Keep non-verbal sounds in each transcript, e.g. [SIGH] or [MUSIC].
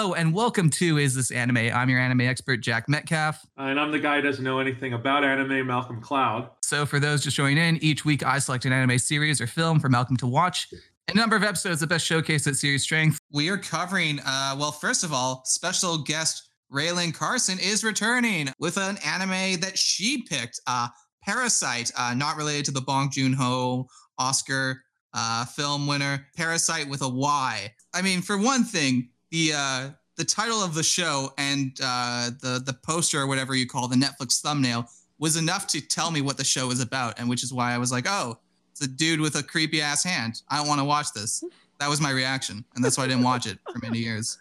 Hello and welcome to Is This Anime? I'm your anime expert, Jack Metcalf. And I'm the guy who doesn't know anything about anime, Malcolm Cloud. So, for those just joining in, each week I select an anime series or film for Malcolm to watch. A number of episodes that best showcase that series' strength. We are covering, uh, well, first of all, special guest Raylan Carson is returning with an anime that she picked, uh, Parasyte, uh, not related to the Bong Joon Ho Oscar uh, film winner, Parasyte with a Y. I mean, for one thing, the uh, the title of the show and uh, the the poster or whatever you call the Netflix thumbnail was enough to tell me what the show was about, and which is why I was like, oh, it's a dude with a creepy ass hand. I don't want to watch this. That was my reaction, and that's why I didn't watch it for many years.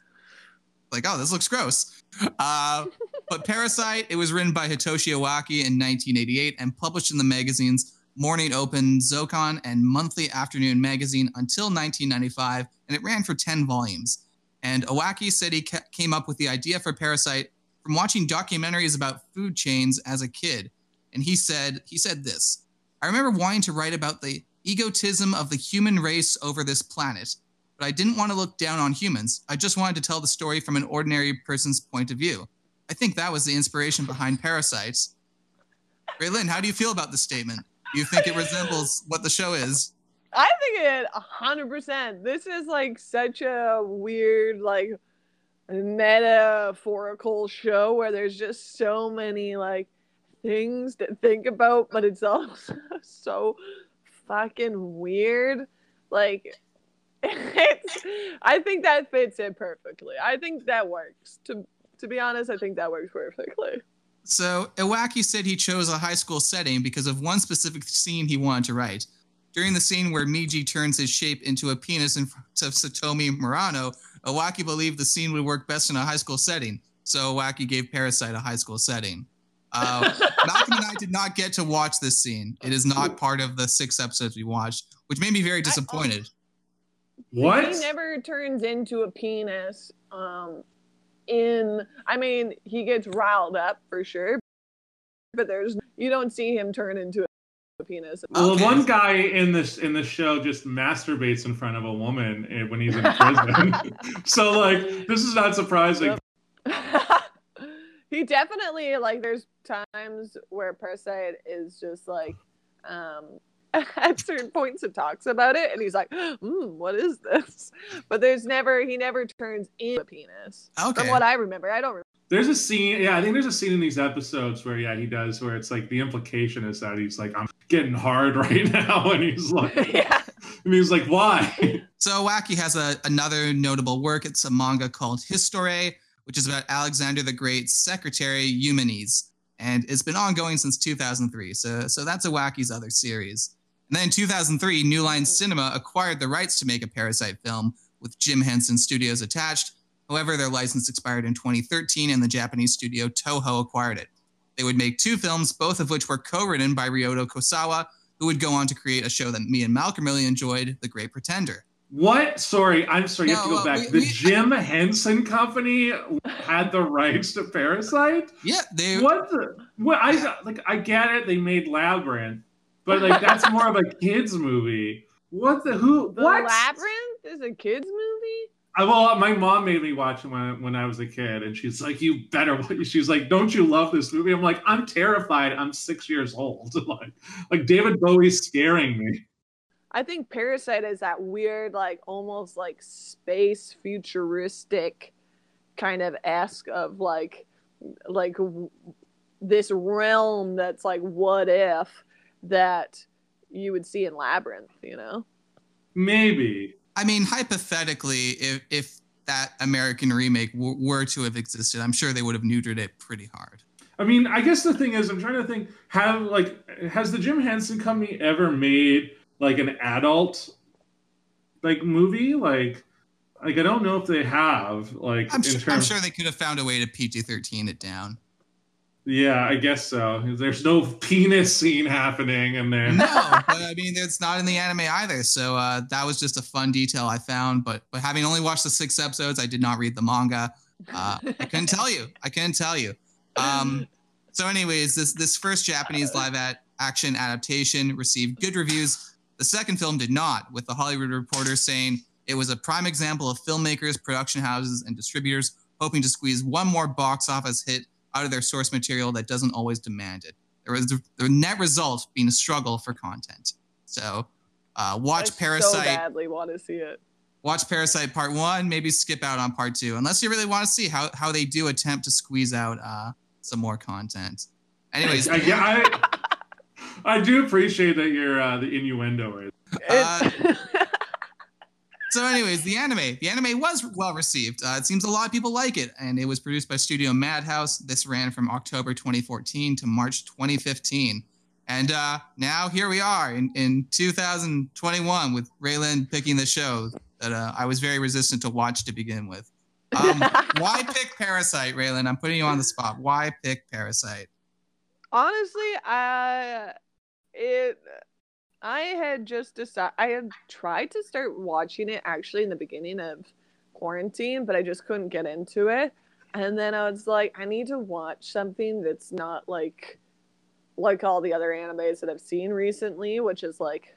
Like, oh, this looks gross. Uh, but Parasyte, it was written by Hitoshi Iwaki in 1988 and published in the magazines Morning Open, Zokon, and Monthly Afternoon Magazine until 1995, and it ran for 10 volumes. And Iwaki said he ca- came up with the idea for Parasyte from watching documentaries about food chains as a kid. And he said he said this. I remember wanting to write about the egotism of the human race over this planet, but I didn't want to look down on humans. I just wanted to tell the story from an ordinary person's point of view. I think that was the inspiration behind Parasites. Raylan, how do you feel about this statement? Do you think it resembles what the show is? I think it hundred percent. This is like such a weird, like metaphorical show where there's just so many like things to think about, but it's [LAUGHS] also so fucking weird. Like [LAUGHS] it's I think that fits it perfectly. I think that works. To to be honest, I think that works perfectly. So Iwaki said he chose a high school setting because of one specific scene he wanted to write. During the scene where Migi turns his shape into a penis in front of Satomi Murano, Iwaki believed the scene would work best in a high school setting. So Iwaki gave Parasyte a high school setting. Uh, [LAUGHS] Malcolm and I did not get to watch this scene. It is not part of the six episodes we watched, which made me very disappointed. What? He never turns into a penis. Um, in I mean, he gets riled up for sure, but there's you don't see him turn into a penis. Well, Okay. one guy in this in the show just masturbates in front of a woman eh, when he's in prison. [LAUGHS] so like, this is not surprising. Yep. [LAUGHS] he definitely like there's times where Parasite is just like um [LAUGHS] at certain points it talks about it and he's like mm, what is this but there's never he never turns into a penis Okay. from what i remember i don't remember There's a scene, yeah, I think there's a scene in these episodes where, yeah, he does, where it's like the implication is that he's like, I'm getting hard [LAUGHS] right now, and he's like, [LAUGHS] yeah and he's like, why? So Iwaki has a, another notable work. It's a manga called Historie, which is about Alexander the Great's secretary, Eumenes. And it's been ongoing since 2003. So, so that's Iwaki's other series. And then in 2003, New Line Cinema acquired the rights to make a Parasyte film with Jim Henson Studios attached. However, their license expired in 2013 and the Japanese studio Toho acquired it. They would make two films, both of which were co-written by Ryota Kosawa, who would go on to create a show that me and Malcolm really enjoyed, The Great Pretender. What? Sorry, I'm sorry. You have to go uh, back. we- the we- Jim Henson Company had the rights to Parasyte. Yeah, they What the? What I like? I get it. They made Labyrinth, but like that's more of a kids movie. What the? Who? the what? labyrinth is a kids movie I, well, my mom made me watch it when I, when I was a kid, and she's like, "You better." [LAUGHS] She's like, "Don't you love this movie?" I'm like, "I'm terrified. I'm six years old. [LAUGHS] like, like David Bowie's scaring me." i think parasite is that weird like almost like space futuristic kind of ask of like like w- this realm that's like what if that you would see in labyrinth you know Maybe. I mean, hypothetically, if if that American remake w- were to have existed, I'm sure they would have neutered it pretty hard. I mean, I guess the thing is, I'm trying to think. Have like, has the Jim Henson Company ever made like an adult like movie? Like, like I don't know if they have. Like, I'm in sure, terms, I'm sure they could have found a way to PG-13 it down. Yeah, I guess so. There's no penis scene happening in there. No, [LAUGHS] but I mean, it's not in the anime either. So uh, that was just a fun detail I found. But but having only watched the six episodes, I did not read the manga. Uh, I couldn't tell you. I couldn't tell you. Um, so, anyways, this this first Japanese live at action adaptation received good reviews. The second film did not, with the Hollywood Reporter saying It was a prime example of filmmakers, production houses, and distributors hoping to squeeze one more box office hit out of their source material that doesn't always demand it. There was the, the net result being a struggle for content. So, uh, watch I Parasyte. so badly want to see it. watch Parasyte Part One. Maybe skip out on Part Two, unless you really want to see how how they do attempt to squeeze out uh, some more content. Anyways, I, yeah, I, I do appreciate that you're uh, the innuendo is. Uh, It's- [LAUGHS] So, anyways, the anime. The anime was well received. Uh, it seems a lot of people like it, and it was produced by Studio Madhouse. This ran from October 2014 to March 2015. And uh, now here we are in, in 2021 with Raylan picking the show that uh, I was very resistant to watch to begin with. Um, [LAUGHS] why pick Parasyte, Raylan? I'm putting you on the spot. Why pick Parasyte? honestly, I it I had just decided I had tried to start watching it actually in the beginning of quarantine, but I just couldn't get into it. And then I was like, I need to watch something that's not like like all the other animes that I've seen recently, which is like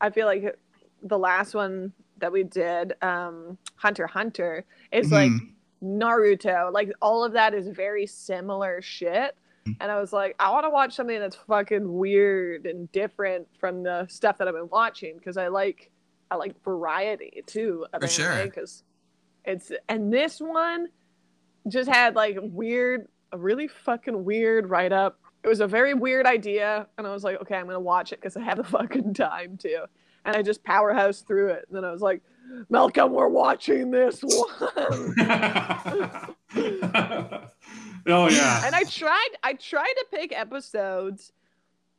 I feel like the last one that we did, um, Hunter Hunter, is like Mhm. Naruto. Like all of that is very similar shit. Mm-hmm. And I was like, I want to watch something that's fucking weird and different from the stuff that I've been watching because I like I like variety too of For sure. because it's and this one just had like weird a really fucking weird write up. It was a very weird idea and I was like, okay, I'm gonna watch it because I have the [LAUGHS] fucking time to. And I just powerhouse through it. And then I was like, Malcolm, we're watching this one. [LAUGHS] [LAUGHS] [LAUGHS] oh yeah. and I tried I tried to pick episodes.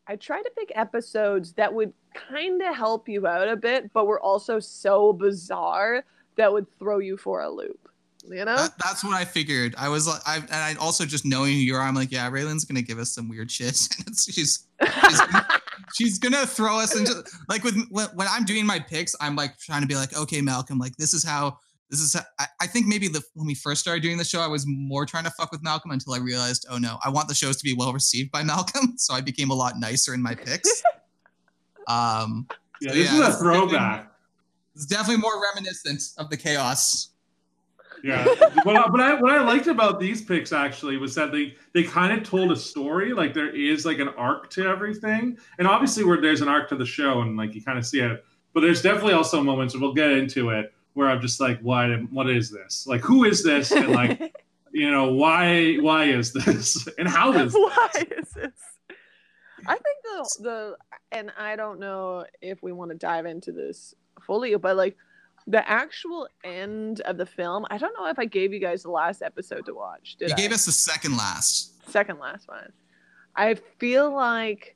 I tried to pick episodes that would kind of help you out a bit, but were also so bizarre that would throw you for a loop. You know? That, that's what I figured. I was like, I, and I also just knowing who you are, I'm like, yeah, Raylan's gonna give us some weird shit. [LAUGHS] She's she's, [LAUGHS] she's gonna throw us into like with when, when I'm doing my picks, I'm like trying to be like, okay, Malcolm, like this is how this is I, I think maybe the when we first started doing the show, I was more trying to fuck with Malcolm until I realized, oh no, I want the shows to be well received by [LAUGHS] Malcolm, so I became a lot nicer in my picks. [LAUGHS] Um, yeah, so this yeah, is a throwback. it's definitely more reminiscent of the chaos. Yeah. what, I, what I what I liked about these picks actually was that they they kind of told a story. Like there is like an arc to everything, and obviously where there's an arc to the show, and like you kind of see it. But there's definitely also moments, and we'll get into it, where I'm just like, why? what is this? Like who is this? And like [LAUGHS] you know why why is this? [LAUGHS] And how is Why is this? I think the the and I don't know if we want to dive into this fully, but like the actual end of the film, I don't know if I gave you guys the last episode to watch. Did You I? gave us the second last. second last one. I feel like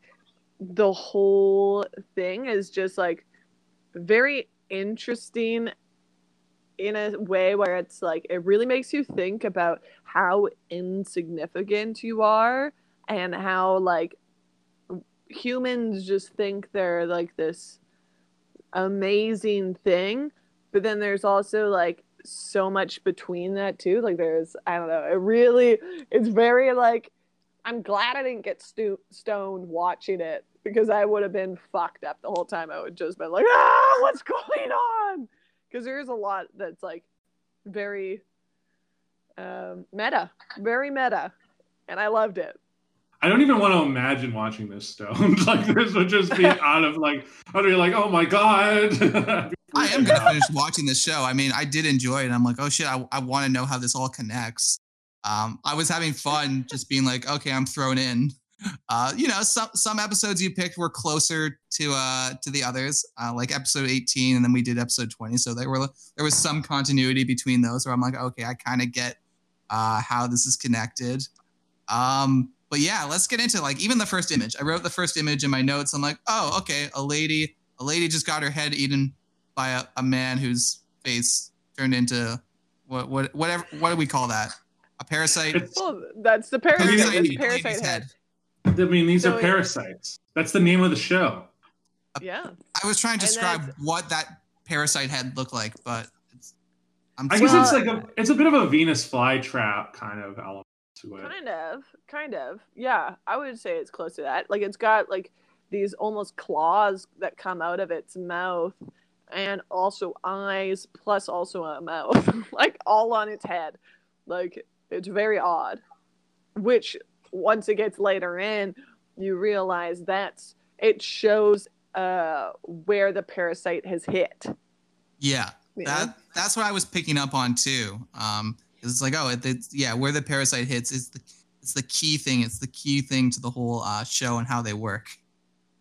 the whole thing is just like very interesting in a way where it's like it really makes you think about how insignificant you are and how like humans just think they're like this amazing thing but then there's also like so much between that too. Like there's i don't know it really it's very like i'm glad i didn't get stu- stoned watching it because i would have been fucked up the whole time. I would just been like ah what's going on because there's a lot that's like very um, meta very meta and i loved it I don't even want to imagine watching this stoned. [LAUGHS] like this would just be [LAUGHS] out of like I'd be like, oh my god. [LAUGHS] I am gonna finish watching this show. I mean, I did enjoy it. I'm like, oh shit, I, I want to know how this all connects. Um, I was having fun just being like, okay, I'm thrown in. Uh, you know, some some episodes you picked were closer to uh to the others, uh, like episode 18, and then we did episode 20. So there were there was some continuity between those where I'm like, okay, I kind of get uh how this is connected. Um, but yeah, let's get into like even the first image. I wrote the first image in my notes. I'm like, oh, okay, a lady, a lady just got her head eaten by a, a man whose face turned into what what whatever what do we call that? A parasite. Well that's the parasite, Parasite parasite head. head. I mean, these So are it- parasites. That's the name of the show. yeah I was trying to describe that's- what that parasite head looked like, but it's, I'm I guess Well- it's like a it's a bit of a Venus flytrap kind of element to it. Kind of, kind of. Yeah, I would say it's close to that. Like it's got like these almost claws that come out of its mouth, and also eyes, plus also a mouth, [LAUGHS] like all on its head. Like it's very odd. Which once it gets later in, you realize that's it shows uh where the parasite has hit. Yeah, you that that's what I was picking up on too. Um, it's like, oh, it, it's yeah, where the parasite hits is the it's the key thing. It's the key thing to the whole uh, show and how they work.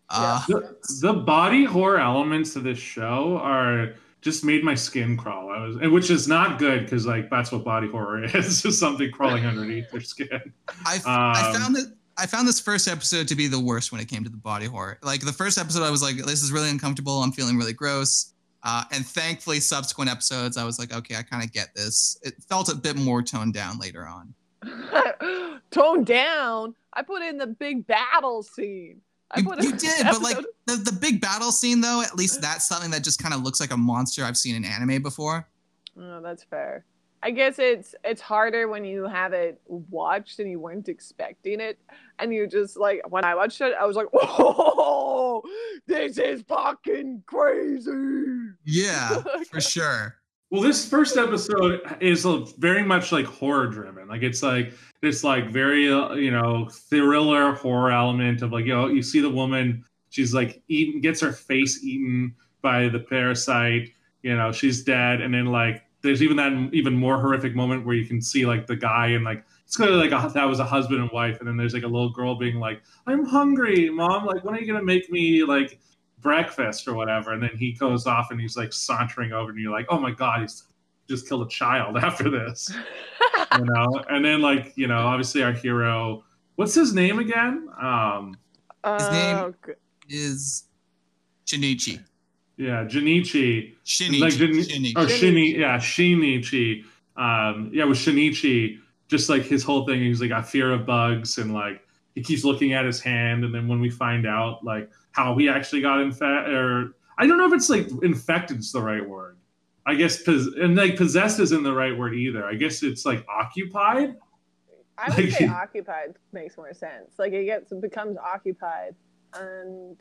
Uh, The, the body horror elements of this show are just made my skin crawl. I was, and which is not good because like that's what body horror [LAUGHS] is, just something crawling underneath your skin. I, f- I Um, found it. I found this first episode to be the worst when it came to the body horror. Like the first episode, I was like, "This is really uncomfortable. I'm feeling really gross." Uh, and thankfully, subsequent episodes, I was like, "Okay, I kind of get this." It felt a bit more toned down later on. [LAUGHS] toned down. I put in the big battle scene. You, you [LAUGHS] did, but like the, the big battle scene, though, at least that's something that just kind of looks like a monster I've seen in anime before. Oh, that's fair. I guess it's it's harder when you have it watched and you weren't expecting it, and you just like when I watched it, I was like, [LAUGHS] "Whoa, this is fucking crazy!" Yeah, [LAUGHS] for sure. Well, this first episode is very much like horror driven. Like it's like this like very uh, you know thriller horror element of like you know you see the woman she's like eaten gets her face eaten by the parasite. You know she's dead, and then like there's even that even more horrific moment where you can see like the guy and like it's clearly like a, that was a husband and wife, and then there's like a little girl being like, "I'm hungry, mom. Like when are you gonna make me like?" Breakfast or whatever and then he goes off and he's like sauntering over and you're like oh my god he's just killed a child [LAUGHS] after this [LAUGHS] you know and then like you know obviously our hero what's his name again um His name- Oh, Is Shinichi. yeah jinichi Shinichi. like Jin- Shinichi. or Shinichi. shini yeah shinichi um yeah with shinichi just like his whole thing he's like got fear of bugs and like he keeps looking at his hand and then when we find out like how he actually got infected or i don't know if it's like infected is the right word. I guess pos- and like possessed isn't the right word either. I guess it's like occupied? I would Like- say [LAUGHS] occupied makes more sense. Like it gets it becomes occupied, and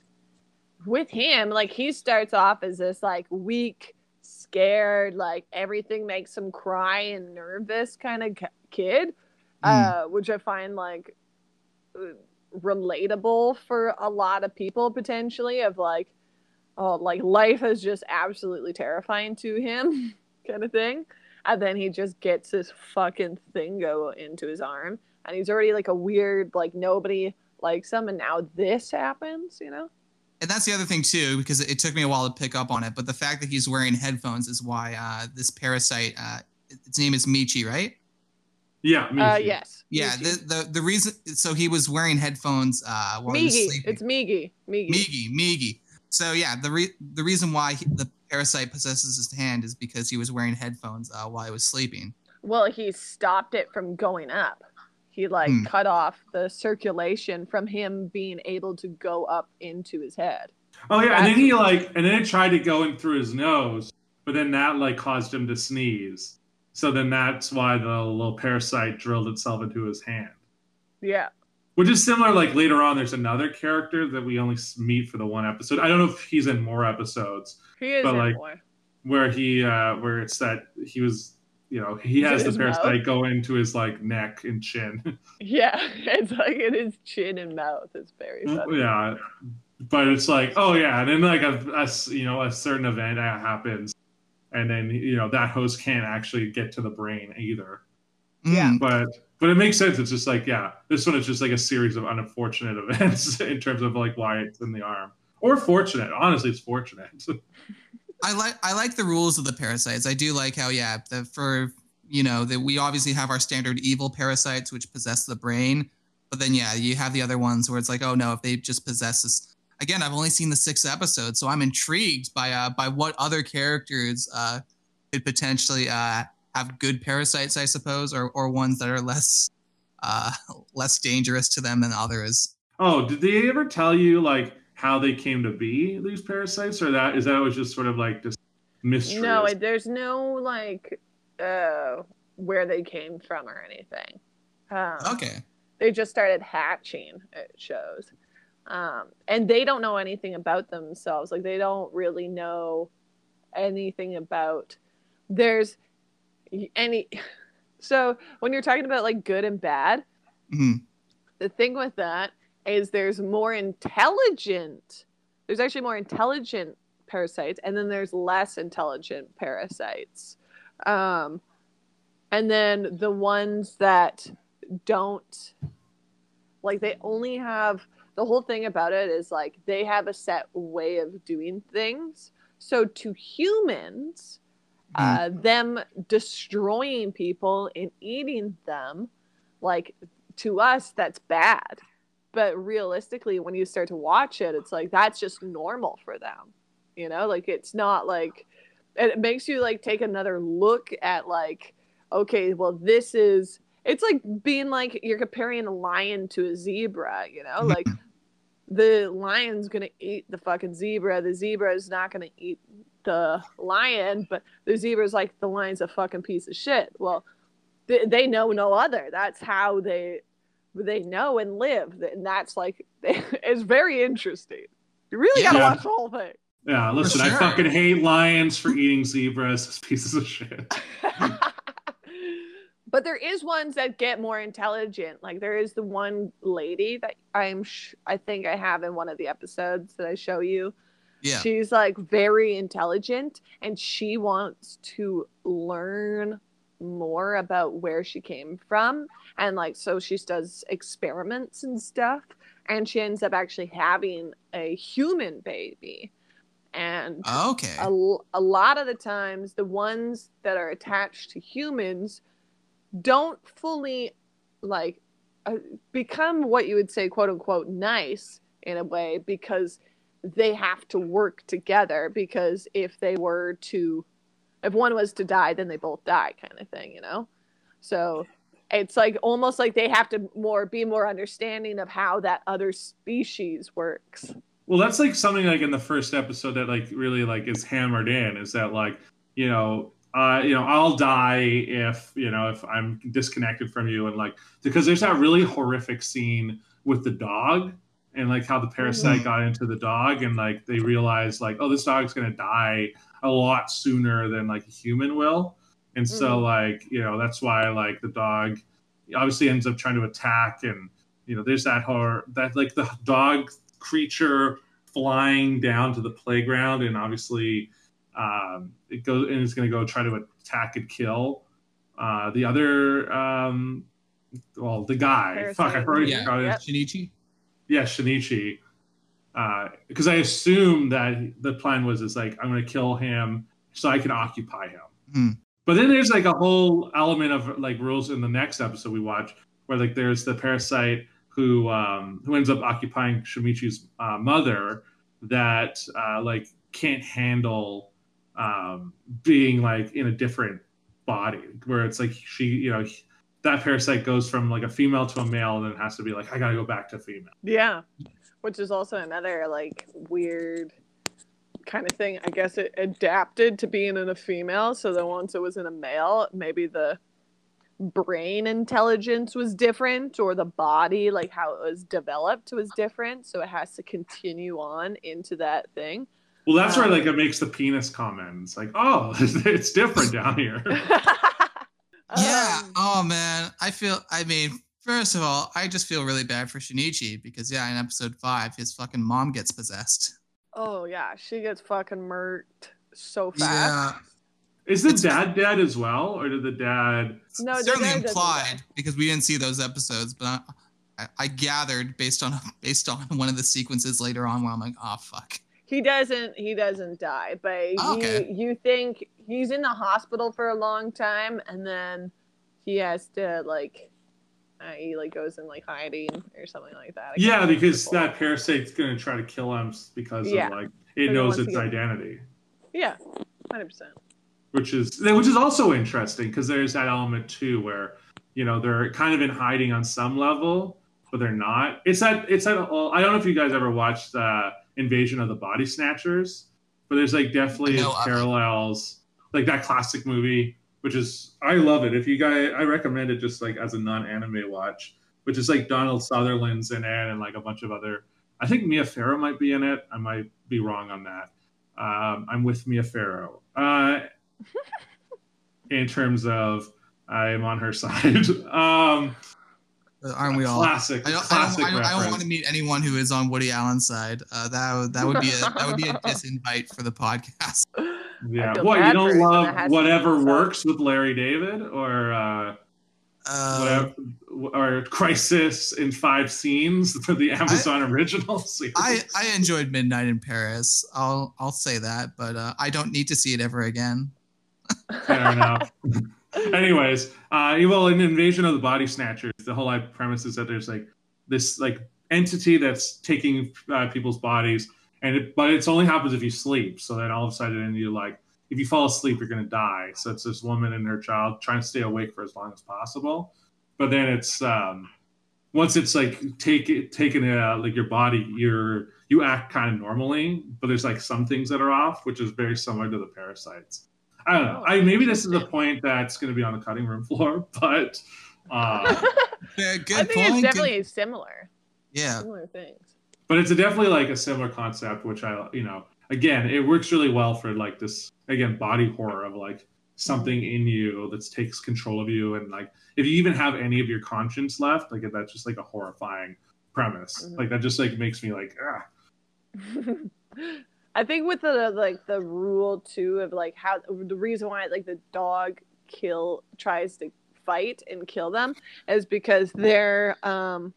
with him, like he starts off as this like weak, scared, like everything makes him cry and nervous kind of kid, uh, which I find like relatable for a lot of people potentially. Of like, oh, like life is just absolutely terrifying to him, [LAUGHS] kind of thing and then he just gets this fucking thing go into his arm and he's already like a weird like nobody likes him and now this happens you know and that's the other thing too, because it took me a while to pick up on it. But the fact that he's wearing headphones is why uh, this parasite, uh, its name is Michi, right? Yeah me uh yes Yeah. Migi. The, the the reason, so he was wearing headphones uh, while he was Migi. sleeping. it's Migi. Migi. Migi, Migi. So yeah, the re- the reason why he, the parasite possesses his hand is because he was wearing headphones uh, while he was sleeping. well he stopped it from going up he like Hmm. cut off the circulation from him being able to go up into his head oh yeah and then he like and then it tried to go in through his nose but then that like caused him to sneeze so then that's why the little parasite drilled itself into his hand yeah Which is similar, like later on, there's another character that we only meet for the one episode. I don't know if he's in more episodes he is But, in like, more. where he, uh, where it's that he was, you know, he has the parasite mouth? go into his like neck and chin. [LAUGHS] yeah [LAUGHS] it's like in his chin and mouth it's very funny yeah, but it's like, oh yeah, and then like a you know, a certain event happens, and then you know that host can't actually get to the brain either. Yeah. Mm. But but it makes sense. It's just like yeah, this one is just like a series of unfortunate [LAUGHS] events in terms of like why it's in the arm. Or fortunate. Honestly, it's fortunate. [LAUGHS] I like I like the rules of the parasites. I do like how yeah, the, for you know that we obviously have our standard evil parasites which possess the brain, but then yeah, you have the other ones where it's like oh no, if they just possess this. Again, I've only seen the six episodes, so I'm intrigued by uh by what other characters uh could potentially uh have good parasites, I suppose, or or ones that are less uh less dangerous to them than others. oh, did they ever tell you like how they came to be these parasites, or that is that was just sort of like just mystery? No, there's no like uh where they came from or anything. Um, Okay. They just started hatching. It shows, um, and they don't know anything about themselves. Like they don't really know anything about there's any [LAUGHS] so when you're talking about like good and bad Mhm. the thing with that is there's more intelligent there's actually more intelligent parasites and then there's less intelligent parasites um and then the ones that don't like they only have the whole thing about it is like they have a set way of doing things. So to humans uh, them destroying people and eating them like to us that's bad. But realistically when you start to watch it it's like that's just normal for them you know? Like it's not like it makes you like take another look at like okay well this is it's like being like you're comparing a lion to a zebra you know? Like [LAUGHS] the lion's gonna eat the fucking zebra. The zebra is not gonna eat the lion but the zebra's like the lion's a fucking piece of shit. Well they, they know no other. That's how they they know and live. And that's like [LAUGHS] it's very interesting. You really gotta Yeah. watch the whole thing. Yeah, listen, I fucking hate lions for eating zebras as pieces of shit. [LAUGHS] but there is ones that get more intelligent. Like there is the one lady that I'm sh- I think I have in one of the episodes that I show you. Yeah. She's like very intelligent and she wants to learn more about where she came from and like so she does experiments and stuff and she ends up actually having a human baby and ah, Okay. a, a lot of the times the ones that are attached to humans don't fully like uh, become what you would say quote unquote nice in a way because they have to work together because if they were to if one was to die then they both die kind of thing you know? So it's like almost like they have to more be more understanding of how that other species works. Well, that's like something like in the first episode that like really like is hammered in is that like you know uh you know I'll die if you know if I'm disconnected from you and like because there's that really horrific scene with the dog and like how the parasite Mhm. got into the dog and like they realized like oh this dog's gonna die a lot sooner than like a human will and so Mhm. like you know that's why like the dog obviously ends up trying to attack and you know there's that horror that like the dog creature flying down to the playground and obviously um, it goes and it's going to go try to attack and kill uh, the other um, well the guy fuck I Parasite. already Yeah. forgot Yep. Shinichi. yeah Shinichi because I assume that the plan was is like I'm going to kill him so I can occupy him Hmm. but then there's like a whole element of like rules in the next episode we watch where like there's the parasite who um, who ends up occupying Shinichi's uh, mother that uh, like can't handle um, being like in a different body where it's like she you know that parasite goes from like a female to a male and then has to be like I gotta go back to female. Yeah, which is also another like weird kind of thing. I guess it adapted to being in a female, so then once it was in a male, maybe the brain intelligence was different or the body like how it was developed was different so it has to continue on into that thing Well, that's where Um, like it makes the penis comment. It's like oh [LAUGHS] it's different down here. [LAUGHS] [LAUGHS] Yeah. Um, oh man, I feel. I mean, first of all, I just feel really bad for Shinichi because yeah, in episode five, his fucking mom gets possessed. oh yeah she gets fucking murked so fast Yeah, Is the It's- dad dead as well, or did the dad? no the certainly guy doesn't implied because we didn't see those episodes, but I, I, I gathered based on based on one of the sequences later on where I'm like, oh fuck. He doesn't. He doesn't die, but Oh, okay. you you think he's in the hospital for a long time, and then he has to like, uh, he like goes in like hiding or something like that. Yeah, because the full- that parasite's gonna try to kill him because Yeah. of like it it knows its get- identity, Yeah, hundred percent. which is which is also interesting because there's that element too where you know they're kind of in hiding on some level, but they're not. It's that it's that. I don't know if you guys ever watched uh, Invasion of the Body Snatchers, but there's like definitely No, I- parallels, like that classic movie, which is I love it. If you guys, I recommend it just like as a non-anime watch, which is like Donald Sutherland's in it and like a bunch of other. I think Mia Farrow might be in it. I might be wrong on that, um, I'm with Mia Farrow. Uh, [LAUGHS] in terms of I'm on her [LAUGHS] side. um, Aren't we all? Classic. I don't, I classic don't, I don't, I don't want to meet anyone who is on Woody Allen's side. Uh, that would that would be a that would be a [LAUGHS] disinvite for the podcast. [LAUGHS] Yeah. feel What you don't love that has to whatever works with Larry David or uh, Uh, whatever or Crisis in Five Scenes for [LAUGHS] the Amazon original series. I I enjoyed Midnight in Paris. I'll I'll say that, but uh, I don't need to see it ever again. Fair enough. Anyways, uh, well, in Invasion of the Body Snatchers, the whole premise is that there's like this like entity that's taking uh, people's bodies, and it, but it's only happens if you sleep. So then all of a sudden you like if you fall asleep, you're gonna die. So it's this woman and her child trying to stay awake for as long as possible. But then it's um, once it's like take taken uh, like your body, you're you act kind of normally, but there's like some things that are off, which is very similar to the parasites. I don't know. I maybe this is the [LAUGHS] point that's going to be on the cutting room floor, [LAUGHS] but uh, [LAUGHS] Yeah, good I think point. it's good- definitely similar. yeah. Similar things. but it's a definitely like a similar concept, which I you know again it works really well for like this again body horror of like something in you that takes control of you, and like if you even have any of your conscience left, like that's just like a horrifying premise. Mhm. Like that just like makes me like ah. I think with the like the rule too of like how the reason why like the dog kill tries to fight and kill them is because their um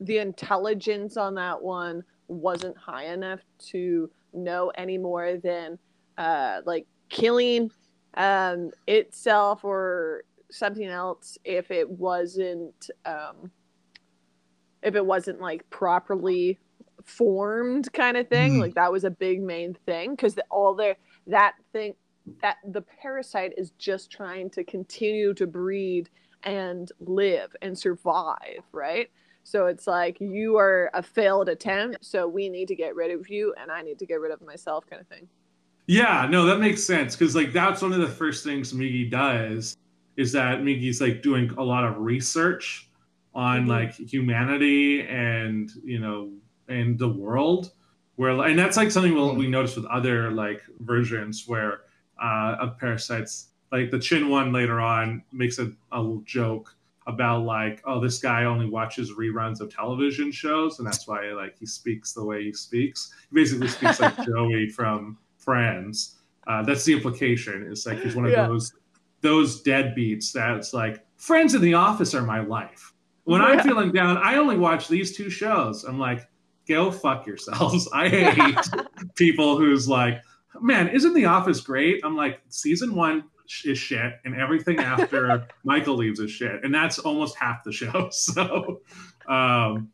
the intelligence on that one wasn't high enough to know any more than uh like killing um itself or something else if it wasn't um if it wasn't like properly formed kind of thing Mhm. like that was a big main thing because all the that thing that the parasite is just trying to continue to breed and live and survive right so it's like you are a failed attempt so we need to get rid of you and i need to get rid of myself kind of thing Yeah, no, that makes sense because like that's one of the first things Migi does is that Migi's like doing a lot of research on Mhm. like humanity and you know and the world where and that's like something we'll, we notice with other like versions where uh, of parasites like the chin one later on makes a, a little joke about like oh this guy only watches reruns of television shows and that's why like he speaks the way he speaks. He basically speaks like [LAUGHS] joey from friends. Uh, that's the implication. It's like he's one of Yeah. those those deadbeats that's like friends in the office are my life. When Yeah. i'm feeling down i only watch these two shows. I'm like go fuck yourselves. [LAUGHS] I hate [LAUGHS] people who's like man isn't the office great? I'm like season one is shit and everything after [LAUGHS] michael leaves is shit and that's almost half the show so um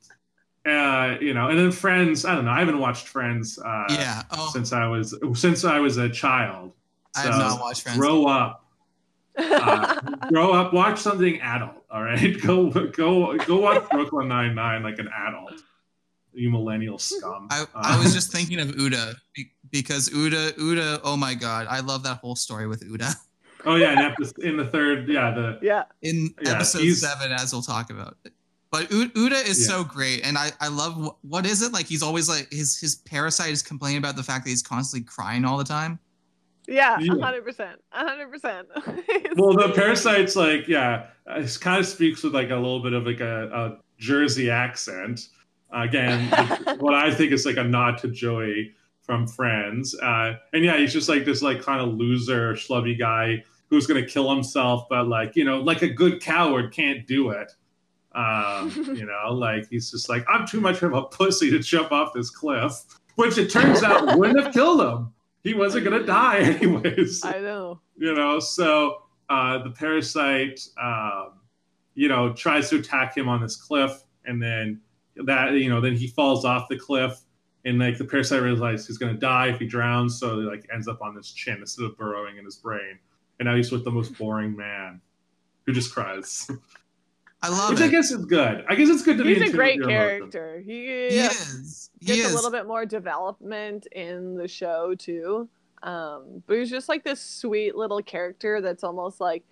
uh you know and then friends i don't know i haven't watched friends uh yeah. Oh, since i was since i was a child I have so not watched Friends. grow up. Uh, grow up watch something adult all right? Go go go watch brooklyn nine nine like an adult you millennial scum I, Uh, I was just [LAUGHS] thinking of Uda because Uda Uda. Oh my god, I love that whole story with Uda [LAUGHS] oh yeah in, episode, in the third yeah the yeah in Yeah, episode he's- seven, as we'll talk about. But Uda is Yeah. so great, and I I love what is it like? He's always like his his parasite is complaining about the fact that he's constantly crying all the time. yeah Yeah. 100% 100% [LAUGHS] well the parasites like yeah it kind of speaks with like a little bit of like a, a jersey accent again [LAUGHS] what i think is like a nod to joey from friends. Uh and yeah he's just like this like kind of loser schlubby guy who's gonna kill himself but like you know like a good coward can't do it. Um [LAUGHS] you know like he's just like i'm too much of a pussy to jump off this cliff which it turns out wouldn't have killed him. He wasn't gonna die [LAUGHS] anyways. I know. You know so uh, the parasite um, you know tries to attack him on this cliff and then that you know then he falls off the cliff and like the parasite realizes he's going to die if he drowns so he like ends up on his chin instead of burrowing in his brain and now he's with the most boring man who just cries I love which it. i guess is good i guess it's good to be he's in a great with your character he, he is. He gets is. a little bit more development in the show too. Um, but he's just like this sweet little character that's almost like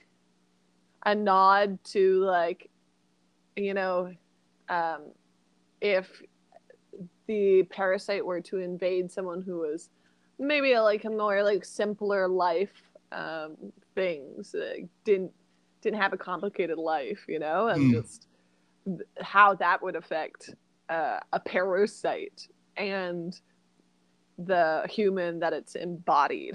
a nod to like, you know, um, if the parasite were to invade someone who was maybe a, like a more like simpler life um, things. Uh, didn't didn't have a complicated life, you know, and Mm. just th- how that would affect uh, a parasite and the human that it's embodied,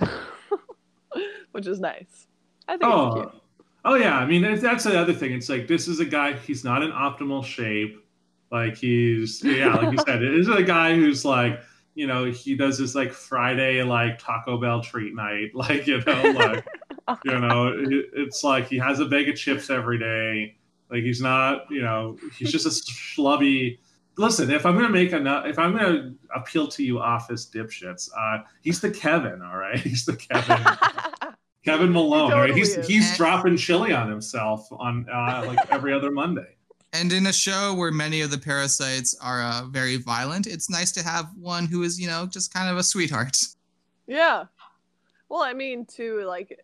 [LAUGHS] which is nice. I think it's Oh, cute. oh yeah. I mean, that's the other thing. It's like this is a guy. He's not in optimal shape. Like he's yeah, like you said, it is a guy who's like you know he does this like Friday like Taco Bell treat night. [LAUGHS] Like you know like you [LAUGHS] know it- it's like he has a bag of chips every day. Like he's not you know he's just a schlubby. Listen, if I'm gonna make enough, if I'm gonna appeal to you office dipshits, uh, he's the Kevin, all right. [LAUGHS] He's the Kevin. Kevin Malone. He right? He's is. he's dropping chili on himself on uh, like every other Monday. And in a show where many of the parasites are uh, very violent, it's nice to have one who is, you know, just kind of a sweetheart. Yeah. Well, I mean, too, like,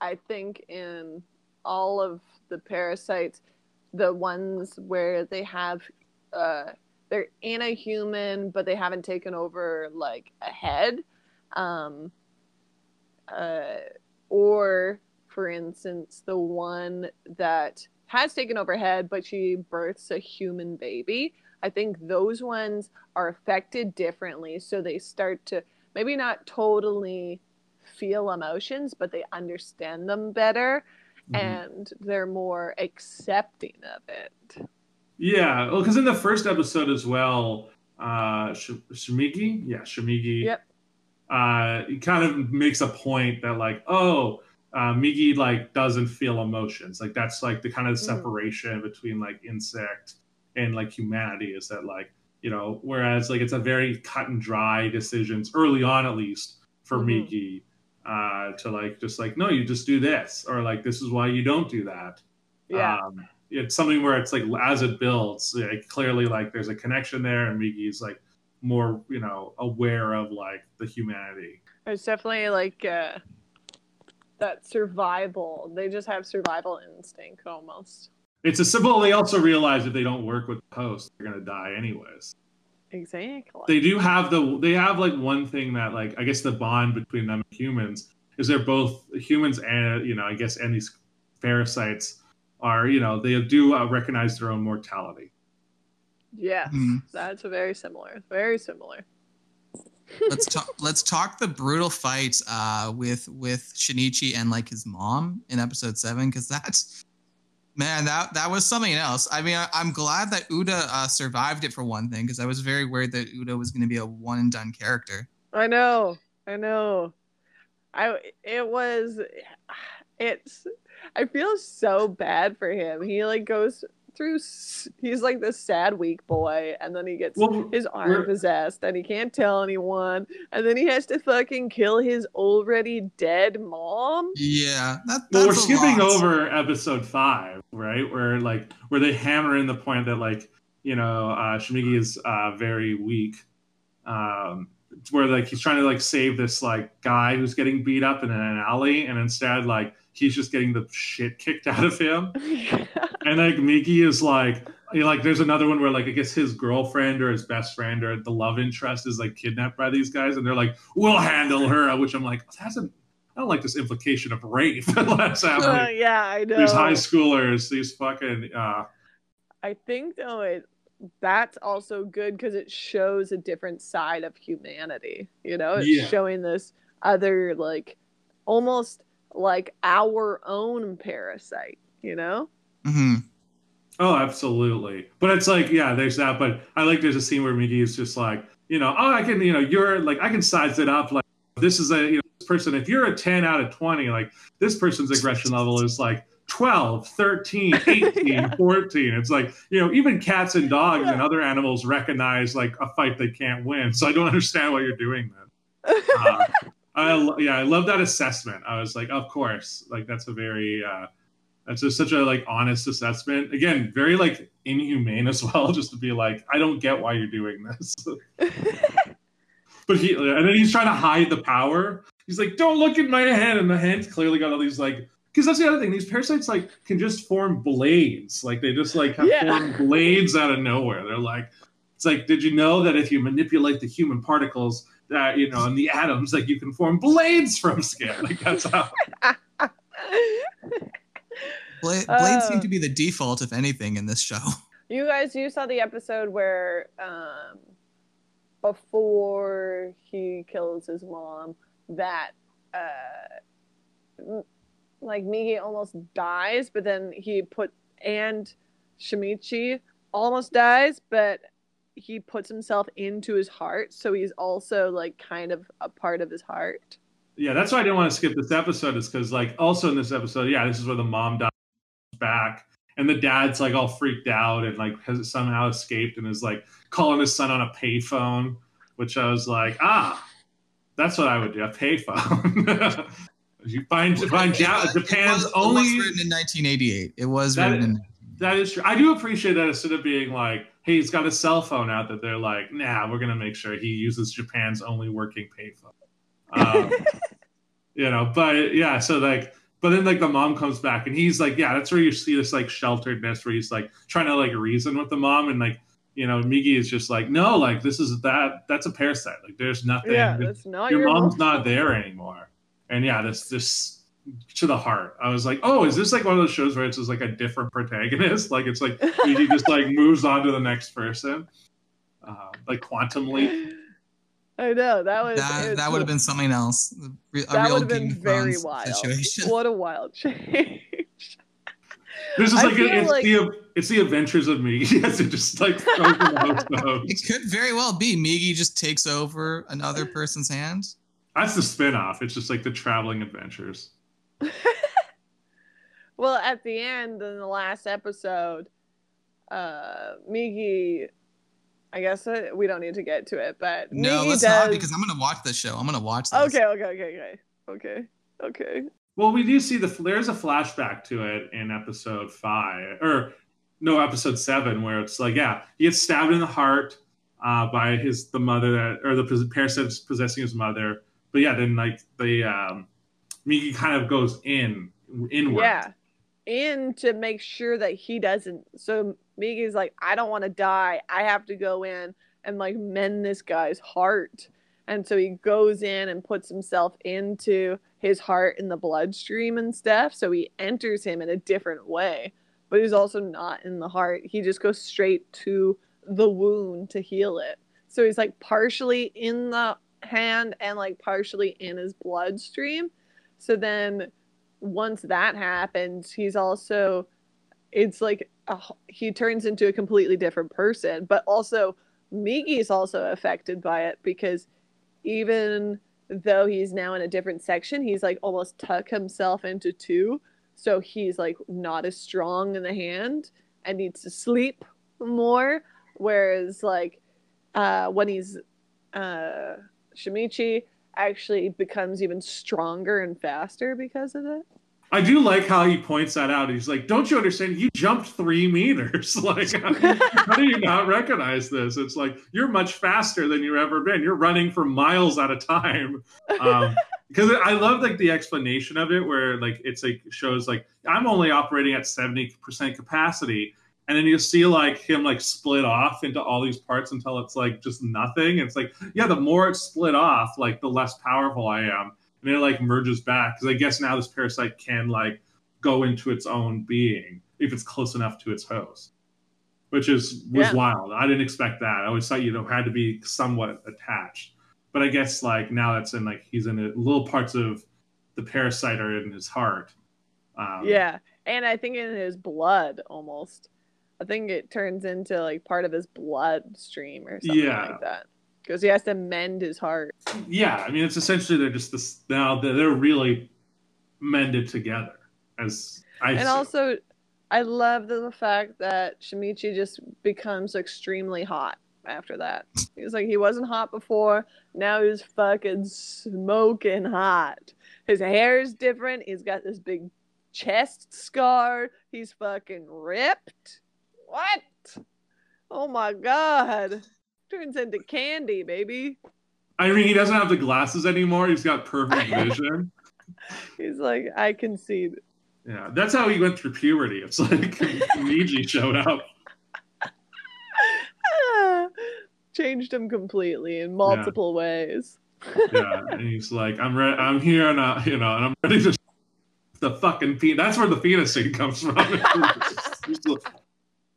I think in all of the parasites, the ones where they have, uh, they're in a human, but they haven't taken over, like, a head. Um, uh, or, for instance, the one that has taken over head, but she births a human baby. I think those ones are affected differently. So they start to maybe not totally feel emotions, but they understand them better Mhm. and they're more accepting of it. Yeah, well, because in the first episode as well, uh, Sh- yeah, Shamigi, Yep. uh, kind of makes a point that like, oh, uh, Migi like doesn't feel emotions. Like that's like the kind of Mhm. separation between like insect and like humanity is that like you know, whereas like it's a very cut and dry decisions early on at least for Mhm. Migi uh, to like just like no, you just do this or like this is why you don't do that. Yeah. Um, it's something where it's like as it builds, like, clearly like there's a connection there, and Migi's like more you know aware of like the humanity. It's definitely like uh, that survival. They just have survival instinct almost. It's a simple. They also realize if they don't work with the host, they're gonna die anyways. Exactly. They do have the. They have like one thing that like I guess the bond between them and humans is they're both humans and you know I guess and these parasites are you know they do uh, recognize their own mortality. yeah. Hmm. That's very similar. Very similar. Let's talk. [LAUGHS] Let's talk the brutal fight uh, with with Shinichi and like his mom in episode seven, because that's man, that that was something else. I mean, I, I'm glad that Uda uh, survived it for one thing, because I was very worried that Uda was going to be a one and done character. I know. I know. I it was [SIGHS] it's I feel so bad for him. He like goes through he's like this sad weak boy and then he gets Well, his arm we're- possessed and he can't tell anyone and then he has to fucking kill his already dead mom. Yeah, that, that's Well, we're a skipping lot. over episode five, right? Where like where they hammer in the point that like you know uh, Shimigi is uh, very weak. Um, where like he's trying to like save this like guy who's getting beat up in an alley, and instead like he's just getting the shit kicked [LAUGHS] out of him. [LAUGHS] And like Miki is like, like there's another one where like I guess his girlfriend or his best friend or the love interest is like kidnapped by these guys, and they're like, "We'll handle her," which I'm like, that's a, I don't like this implication of rape. [LAUGHS] That's Uh, happening. yeah, I know. These high schoolers, these fucking, uh, I think though it that's also good because it shows a different side of humanity. You know, it's Yeah. showing this other like almost like our own parasite. You know? Mhm. oh, absolutely. But it's like, yeah, there's that. But I like there's a scene where Miki is just like, you know, oh, I can, you know, you're like, I can size it up. Like, this is a, you know, this person, if you're a 10 out of 20, like, this person's aggression level is like 12, 13, [LAUGHS] 18, Yeah. 14. It's like, you know, even cats and dogs Yeah. and other animals recognize like a fight they can't win. So I don't understand why you're doing that. [LAUGHS] Uh, I, yeah, I love that assessment. I was like, of course, like that's a very, uh, that's just such a like honest assessment. Again, very like inhumane [LAUGHS] as well, just to be like, I don't get why you're doing this. [LAUGHS] but he, and then he's trying to hide the power. He's like, don't look at my hand, and the hand's clearly got all these like, because that's the other thing. These parasites like can just form blades. Like they just like have Yeah. formed blades out of nowhere. They're like, It's like, did you know that if you manipulate the human particles, that you know, and the atoms, like you can form blades from skin. [LAUGHS] Like that's how. [LAUGHS] Bla- Blades Oh. seem to be the default, if anything, in this show. [LAUGHS] You guys, you saw the episode where, um, before he kills his mom, that, uh, m- like Migi almost dies, but then he put, and Shinichi almost dies, but he puts himself into his heart, so he's also like kind of a part of his heart. Yeah, that's why I didn't want to skip this episode. Is because like also in this episode, yeah, this is where the mom dies back, and the dad's like all freaked out and like has somehow escaped and is like calling his son on a payphone, which I was like, ah, that's what I would do, a payphone. [LAUGHS] you find find Ja- It was- Japan's it was, only. It was written in 1988. It was That written in. That is true. I do appreciate that instead of being like, hey, he's got a cell phone out, that they're like, nah, we're gonna make sure he uses Japan's only working payphone. Um, [LAUGHS] you know, but yeah, so like, but then like the mom comes back and he's like, yeah, that's where you see this like shelteredness where he's like trying to like reason with the mom and like, you know, Migi is just like, no, like this is that that's a parasite. Like there's nothing. yeah, that's not your your, mom's mom. not there anymore. And yeah, this this to the heart. I was like, oh, is this like one of those shows where it's just like a different protagonist? [LAUGHS] Like it's like Migi just like moves on to the next person, uh, like Quantum Leap. [LAUGHS] I know that was That, that would have been something else. A re- that real would have been very Thrones wild. situation. What a wild change. [LAUGHS] This is I like feel it's like- the it's the adventures of Migi as it just like goes host. It could very well be Migi just takes over another person's hand. That's the spin-off. It's just like the traveling adventures. [LAUGHS] well, at the end in the last episode, uh Migi I guess uh, we don't need to get to it, but No, Migi let's does... not because I'm gonna watch this show. I'm gonna watch this. Okay, okay, okay, okay. Okay. Okay. Well, we do see the there's a flashback to it in episode five or no episode seven where it's like yeah he gets stabbed in the heart uh, by his the mother that or the pos- parasite's possessing his mother. But yeah, then like the um, Migi kind of goes in inward. Yeah. In to make sure that he doesn't. So Migi's like, I don't want to die. I have to go in and like mend this guy's heart. And so he goes in and puts himself into his heart in the bloodstream and stuff. So he enters him in a different way. But he's also not in the heart. He just goes straight to the wound to heal it. So he's like partially in the hand and like partially in his bloodstream. So then once that happens, he's also it's like a, he turns into a completely different person, but also Migi is also affected by it because even though he's now in a different section, he's like almost tuck himself into two. So he's like not as strong in the hand and needs to sleep more. Whereas like uh, when he's uh, Shinichi actually becomes even stronger and faster because of it. I do like how he points that out. He's like, "Don't you understand? You jumped three meters. [LAUGHS] like, [LAUGHS] how do you not recognize this? It's like you're much faster than you've ever been. You're running for miles at a time." Um, [LAUGHS] because I love like the explanation of it, where like it's like shows like I'm only operating at seventy percent capacity, and then you see like him like split off into all these parts until it's like just nothing. It's like yeah, the more it's split off, like the less powerful I am and it like merges back because I guess now this parasite can like go into its own being if it's close enough to its host, which is was Yeah. wild. I didn't expect that. I always thought you know had to be somewhat attached, but I guess like now that's in like he's in it, little parts of the parasite are in his heart. Um, Yeah, and I think in his blood almost. I think it turns into like part of his bloodstream or something Yeah. like that. Because he has to mend his heart. yeah. I mean, it's essentially they're just this now they're they're really mended together as I and also, I love the fact that Shinichi just becomes extremely hot after that. He was like, he wasn't hot before. Now he's fucking smoking hot. His hair is different. He's got this big chest scar. He's fucking ripped. What? Oh my god. Turns into candy, baby. I mean, he doesn't have the glasses anymore. He's got perfect [LAUGHS] vision. He's like, I concede. Yeah, that's how he went through puberty. It's like [LAUGHS] Migi showed up. [LAUGHS] changed him completely in multiple ways. yeah, and he's like, I'm ready. I'm here now, you know, and I'm ready to the fucking penis. That's where the penis scene comes from.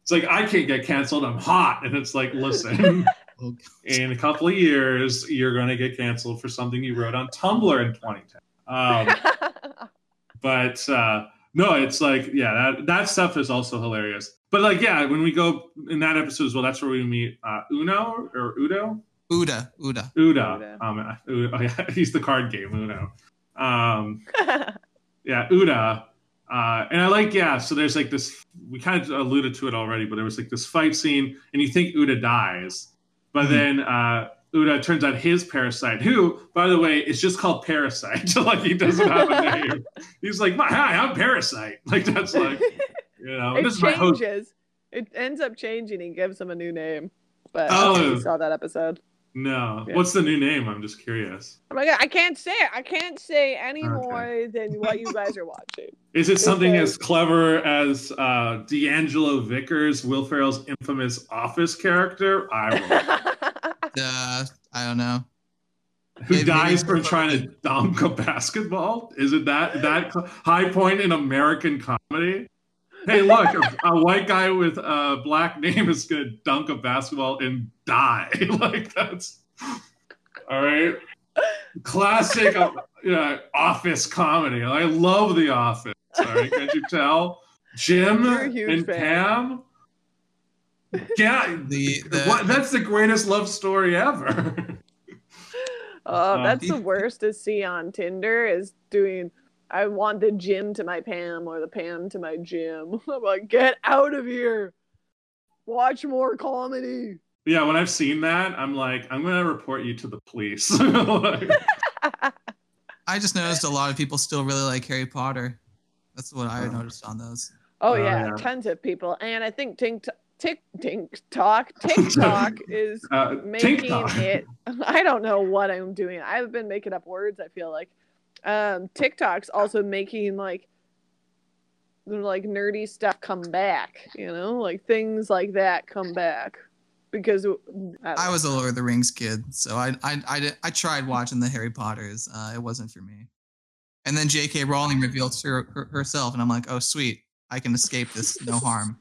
It's like I can't get canceled. I'm hot, and it's like, listen, [LAUGHS] in a couple of years, you're going to get canceled for something you wrote on Tumblr in 2010. Um, [LAUGHS] but uh, no, it's like, yeah, that that stuff is also hilarious. But like, yeah, when we go in that episode as well, that's where we meet uh, Uno or Udo. Uda, Uda. Uda. Uda. Um, Udo- oh, yeah, he's the card game Uno. Um, [LAUGHS] yeah, Uda. Uh, and I like, yeah, so there's like this, we kind of alluded to it already, but there was like this fight scene, and you think Uda dies. But Mhm. then uh, Uda turns out his parasite, who, by the way, is just called Parasite. [LAUGHS] like he doesn't have a name. [LAUGHS] He's like, hi, I'm Parasite. [LAUGHS] Like that's like, you know, it this changes. It ends up changing. He gives him a new name. But Oh. I saw that episode. No, Yeah. what's the new name? I'm just curious. Oh my god, I can't say it. I can't say any Okay. more than what you guys are watching. [LAUGHS] Is it something Okay. as clever as uh, D'Angelo Vickers, Will Ferrell's infamous Office character? I don't know. [LAUGHS] [LAUGHS] Uh, I don't know. who Maybe- dies maybe- for trying to dunk a basketball? Is it that that high point in American comedy? Hey, look, a, a white guy with a black name is going to dunk a basketball and die. [LAUGHS] like that's all right. Classic, uh, yeah, office comedy. I love The Office. All right, can't you tell? Jim You're a huge and fan. Pam. Yeah, The, the what, that's the greatest love story ever. [LAUGHS] Oh, Uh, that's the worst to see on Tinder is doing I want the Jim to my Pam or the Pam to my Jim. [LAUGHS] I'm like, get out of here. Watch more comedy. Yeah, when I've seen that, I'm like, I'm gonna report you to the police. Like, [LAUGHS] I just noticed a lot of people still really like Harry Potter. That's what I noticed on those. Oh, Oh, yeah, yeah. tons of people. And I think Tink Tick TikTok TikTok [LAUGHS] is uh, making TikTok. it I don't know what I'm doing. I've been making up words, I feel like. Um TikTok's also making like like nerdy stuff come back, you know? Like things like that come back. Because I, I was a Lord of the Rings kid, so I I I, did, I tried watching the Harry Potters. Uh, it wasn't for me. And then J.K. Rowling revealed her, her, herself, and I'm like, oh sweet, I can escape this, no [LAUGHS] harm.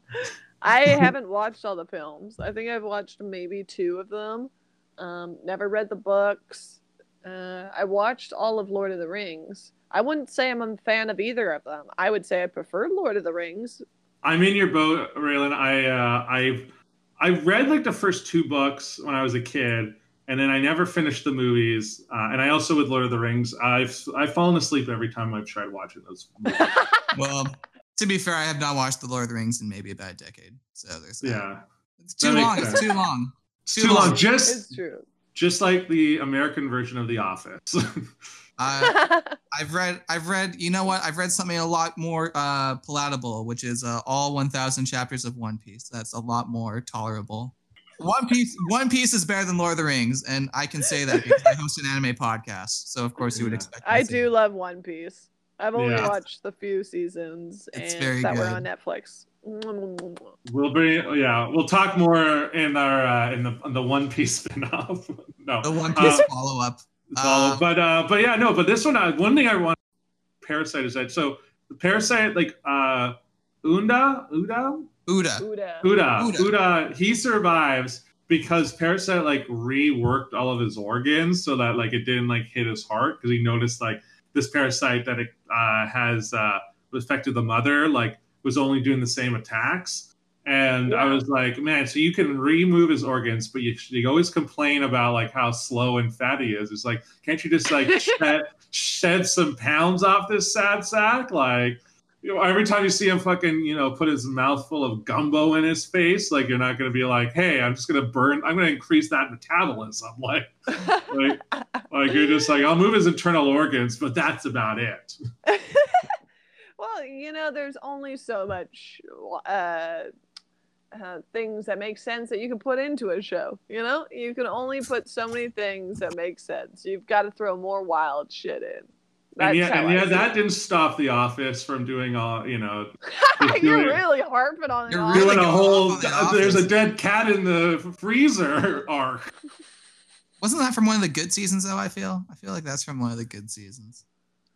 I haven't watched all the films. I think I've watched maybe two of them. Um, never read the books. Uh, I watched all of Lord of the Rings. I wouldn't say I'm a fan of either of them. I would say I prefer Lord of the Rings. I'm in your boat, Raylan. I uh, I've I read like the first two books when I was a kid, and then I never finished the movies. Uh, and I also with Lord of the Rings, I've I've fallen asleep every time I've tried watching those. movies. [LAUGHS] Well, to be fair, I have not watched the Lord of the Rings in maybe about a decade. So there's that. Yeah, It's too long. It's too long. it's too long. it's Just true. Just like the American version of The Office. [LAUGHS] Uh, [LAUGHS] I've read. I've read. You know what? I've read something a lot more uh, palatable, which is uh, all 1,000 chapters of One Piece. That's a lot more tolerable. One Piece. One Piece is better than Lord of the Rings, and I can say that because I host an anime podcast. So of course you would expect. I do that. love One Piece. I've only Yeah. watched the few seasons It's and very that were on Netflix. [LAUGHS] we'll bring yeah, we'll talk more in our uh, in the in the One Piece [LAUGHS] spinoff. no, The One Piece Uh, follow up. follow. Uh, but uh, but yeah, no. But this one, uh, one thing I want Parasite is that so the Parasite like uh, Unda Uda Uda. Uda. Uda Uda. Uda he survives because Parasite like reworked all of his organs so that like it didn't like hit his heart because he noticed like this parasite that it uh, has uh, affected the mother like was only doing the same attacks. And I was like, man, so you can remove his organs, but you, you always complain about like how slow and fat he is. It's like, can't you just like [LAUGHS] shed, shed some pounds off this sad sack? Like, you know, every time you see him fucking, you know, put his mouth full of gumbo in his face, like you're not going to be like, hey, I'm just going to burn, I'm going to increase that metabolism. [LAUGHS] Like, like, like you're just like, I'll move his internal organs, but that's about it. [LAUGHS] well, you know, there's only so much uh, uh, things that make sense that you can put into a show. You know, you can only put so many things that make sense. You've got to throw more wild shit in. That's and yeah, and yeah, that didn't stop The Office from doing all you know, [LAUGHS] You're really harping on it. You're really doing a whole. off on The There's a dead cat in the freezer [LAUGHS] arc. Wasn't that from one of the good seasons though? I feel. I feel like that's from one of the good seasons.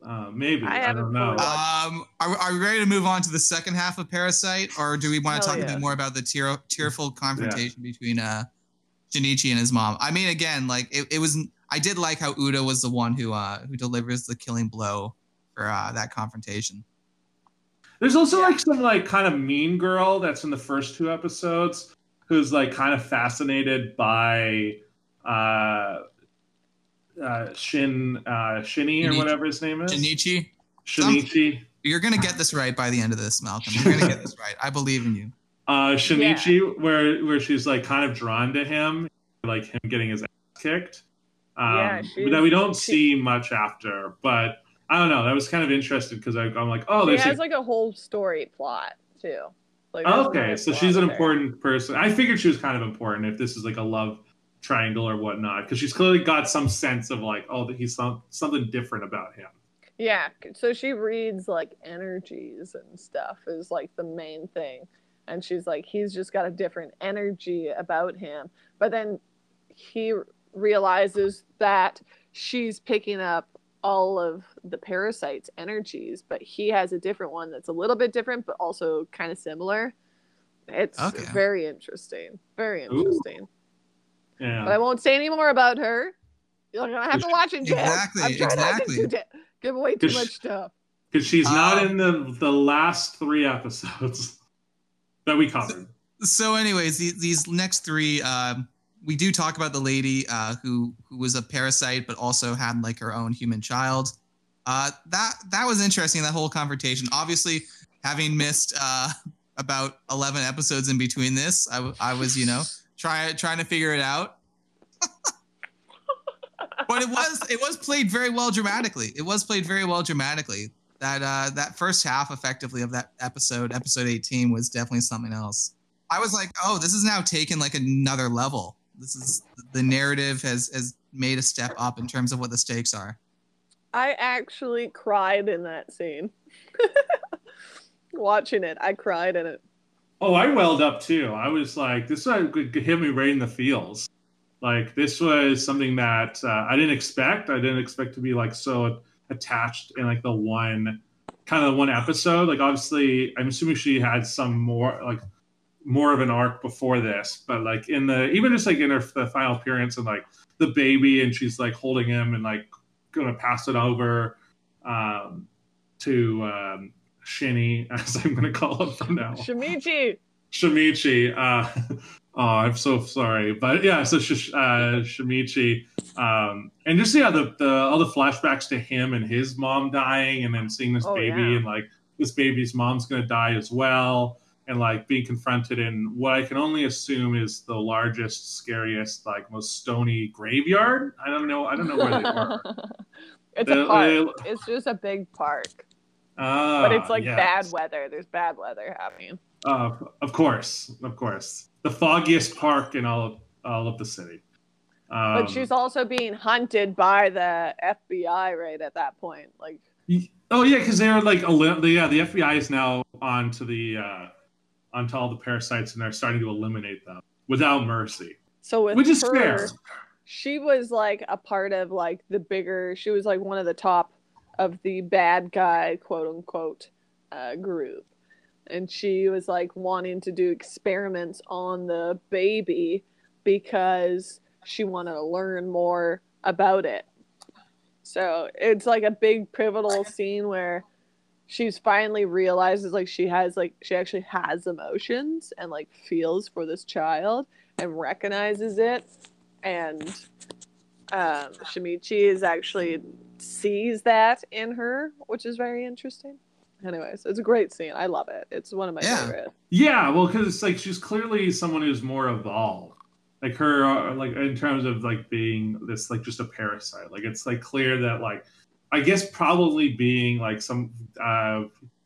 Uh, maybe I I, don't know. Um, are, are we ready to move on to the second half of Parasite, or do we want to Hell talk a bit more about the tear, tearful confrontation between uh, Shinichi and his mom? I mean, again, like it, it was. I did like how Uda was the one who uh, who delivers the killing blow for uh, that confrontation. There's also like some like kind of mean girl that's in the first two episodes who's like kind of fascinated by uh uh Shin uh Shinny or whatever his name is. Shinichi, Shinichi. you're gonna get this right by the end of this, Malcolm. You're gonna get this right. I believe in you. Uh Shinichi where where she's like kind of drawn to him, like him getting his ass kicked. Um Yeah, that we don't she- see much after, but I don't know. That was kind of interesting because I'm like, oh, She has a- like a whole story plot too. Like, Okay, so she's an important person. I figured she was kind of important if this is like a love triangle or whatnot, because she's clearly got some sense of like, oh, that he's some, something different about him. Yeah, so she reads like energies and stuff is like the main thing. And she's like, he's just got a different energy about him. But then he realizes that she's picking up all of the parasites' energies, but he has a different one that's a little bit different, but also kind of similar. It's Okay. very interesting. Very Ooh. Interesting. Yeah. But I won't say any more about her. You're gonna have to watch it, Jeff. Exactly, I'm trying exactly. not to do- give away too much stuff. Because she's not Um, in the the last three episodes [LAUGHS] that we covered. so anyways these, these next three um, we do talk about the lady uh, who who was a parasite but also had like her own human child uh, that that was interesting that whole confrontation obviously having missed uh, about 11 episodes in between this I, w- I was you know trying trying to figure it out [LAUGHS] but it was it was played very well dramatically it was played very well dramatically that uh, that first half effectively of that episode episode 18 was definitely something else I was like, oh, this is now taken like another level. This is the narrative has has made a step up in terms of what the stakes are. I actually cried in that scene. [LAUGHS] Watching it, I cried in it. Oh, I welled up too. I was like, this could hit me right in the feels. Like this was something that uh, I didn't expect. I didn't expect to be like so attached in like the one kind of one episode. Like obviously, I'm assuming she had some more like more of an arc before this, but like in the even just like in her the final appearance and like the baby and she's like holding him and like gonna pass it over um, to um, Shinny, [LAUGHS] as I'm gonna call him from now. Shinichi, Shinichi. Uh, [LAUGHS] oh, I'm so sorry, but yeah. So Sh- uh, Shinichi, um, and just yeah, the, the all the flashbacks to him and his mom dying, and then seeing this Oh, baby, yeah. and like this baby's mom's gonna die as well, and like being confronted in what I can only assume is the largest, scariest, like most stony graveyard. I don't know. I don't know where they were. [LAUGHS] it's Uh, a park. uh, It's just a big park, Ah, but it's like yes. bad weather. There's bad weather happening. Uh, of course, of course, the foggiest park in all of all of the city. Um, But she's also being hunted by the FBI right at that point. Like, oh yeah, because they're like yeah, the FBI is now on to the uh, onto all the parasites, and they're starting to eliminate them without mercy, so with which is her, fair. she was like a part of like the bigger she was like one of the top of the bad guy quote unquote uh, group. And she was like wanting to do experiments on the baby because she wanted to learn more about it. So it's like a big pivotal scene where she's finally realizes like she has like she actually has emotions and like feels for this child and recognizes it and um, Shinichi is actually sees that in her, which is very interesting. Anyways, it's a great scene. I love it. It's one of my Yeah. favorite. Yeah, well, because it's like she's clearly someone who's more evolved, like her, uh, like in terms of like being this like just a parasite. Like it's like clear that like I guess probably being like some uh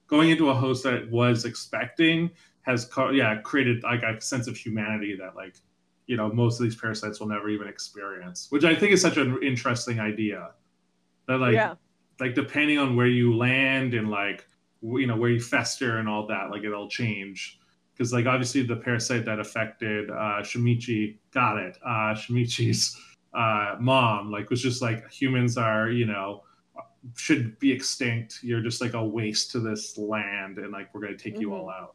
going into a host that was expecting has co- yeah created like a sense of humanity that like you know most of these parasites will never even experience, which I think is such an interesting idea. That like yeah, like depending on where you land and like you know where you fester and all that, like it'll change. Because like obviously the parasite that affected uh, Shinichi got it. Uh, Shinichi's uh, mom like was just like humans are you know should be extinct. You're just like a waste to this land, and like we're gonna take you Mhm. all out.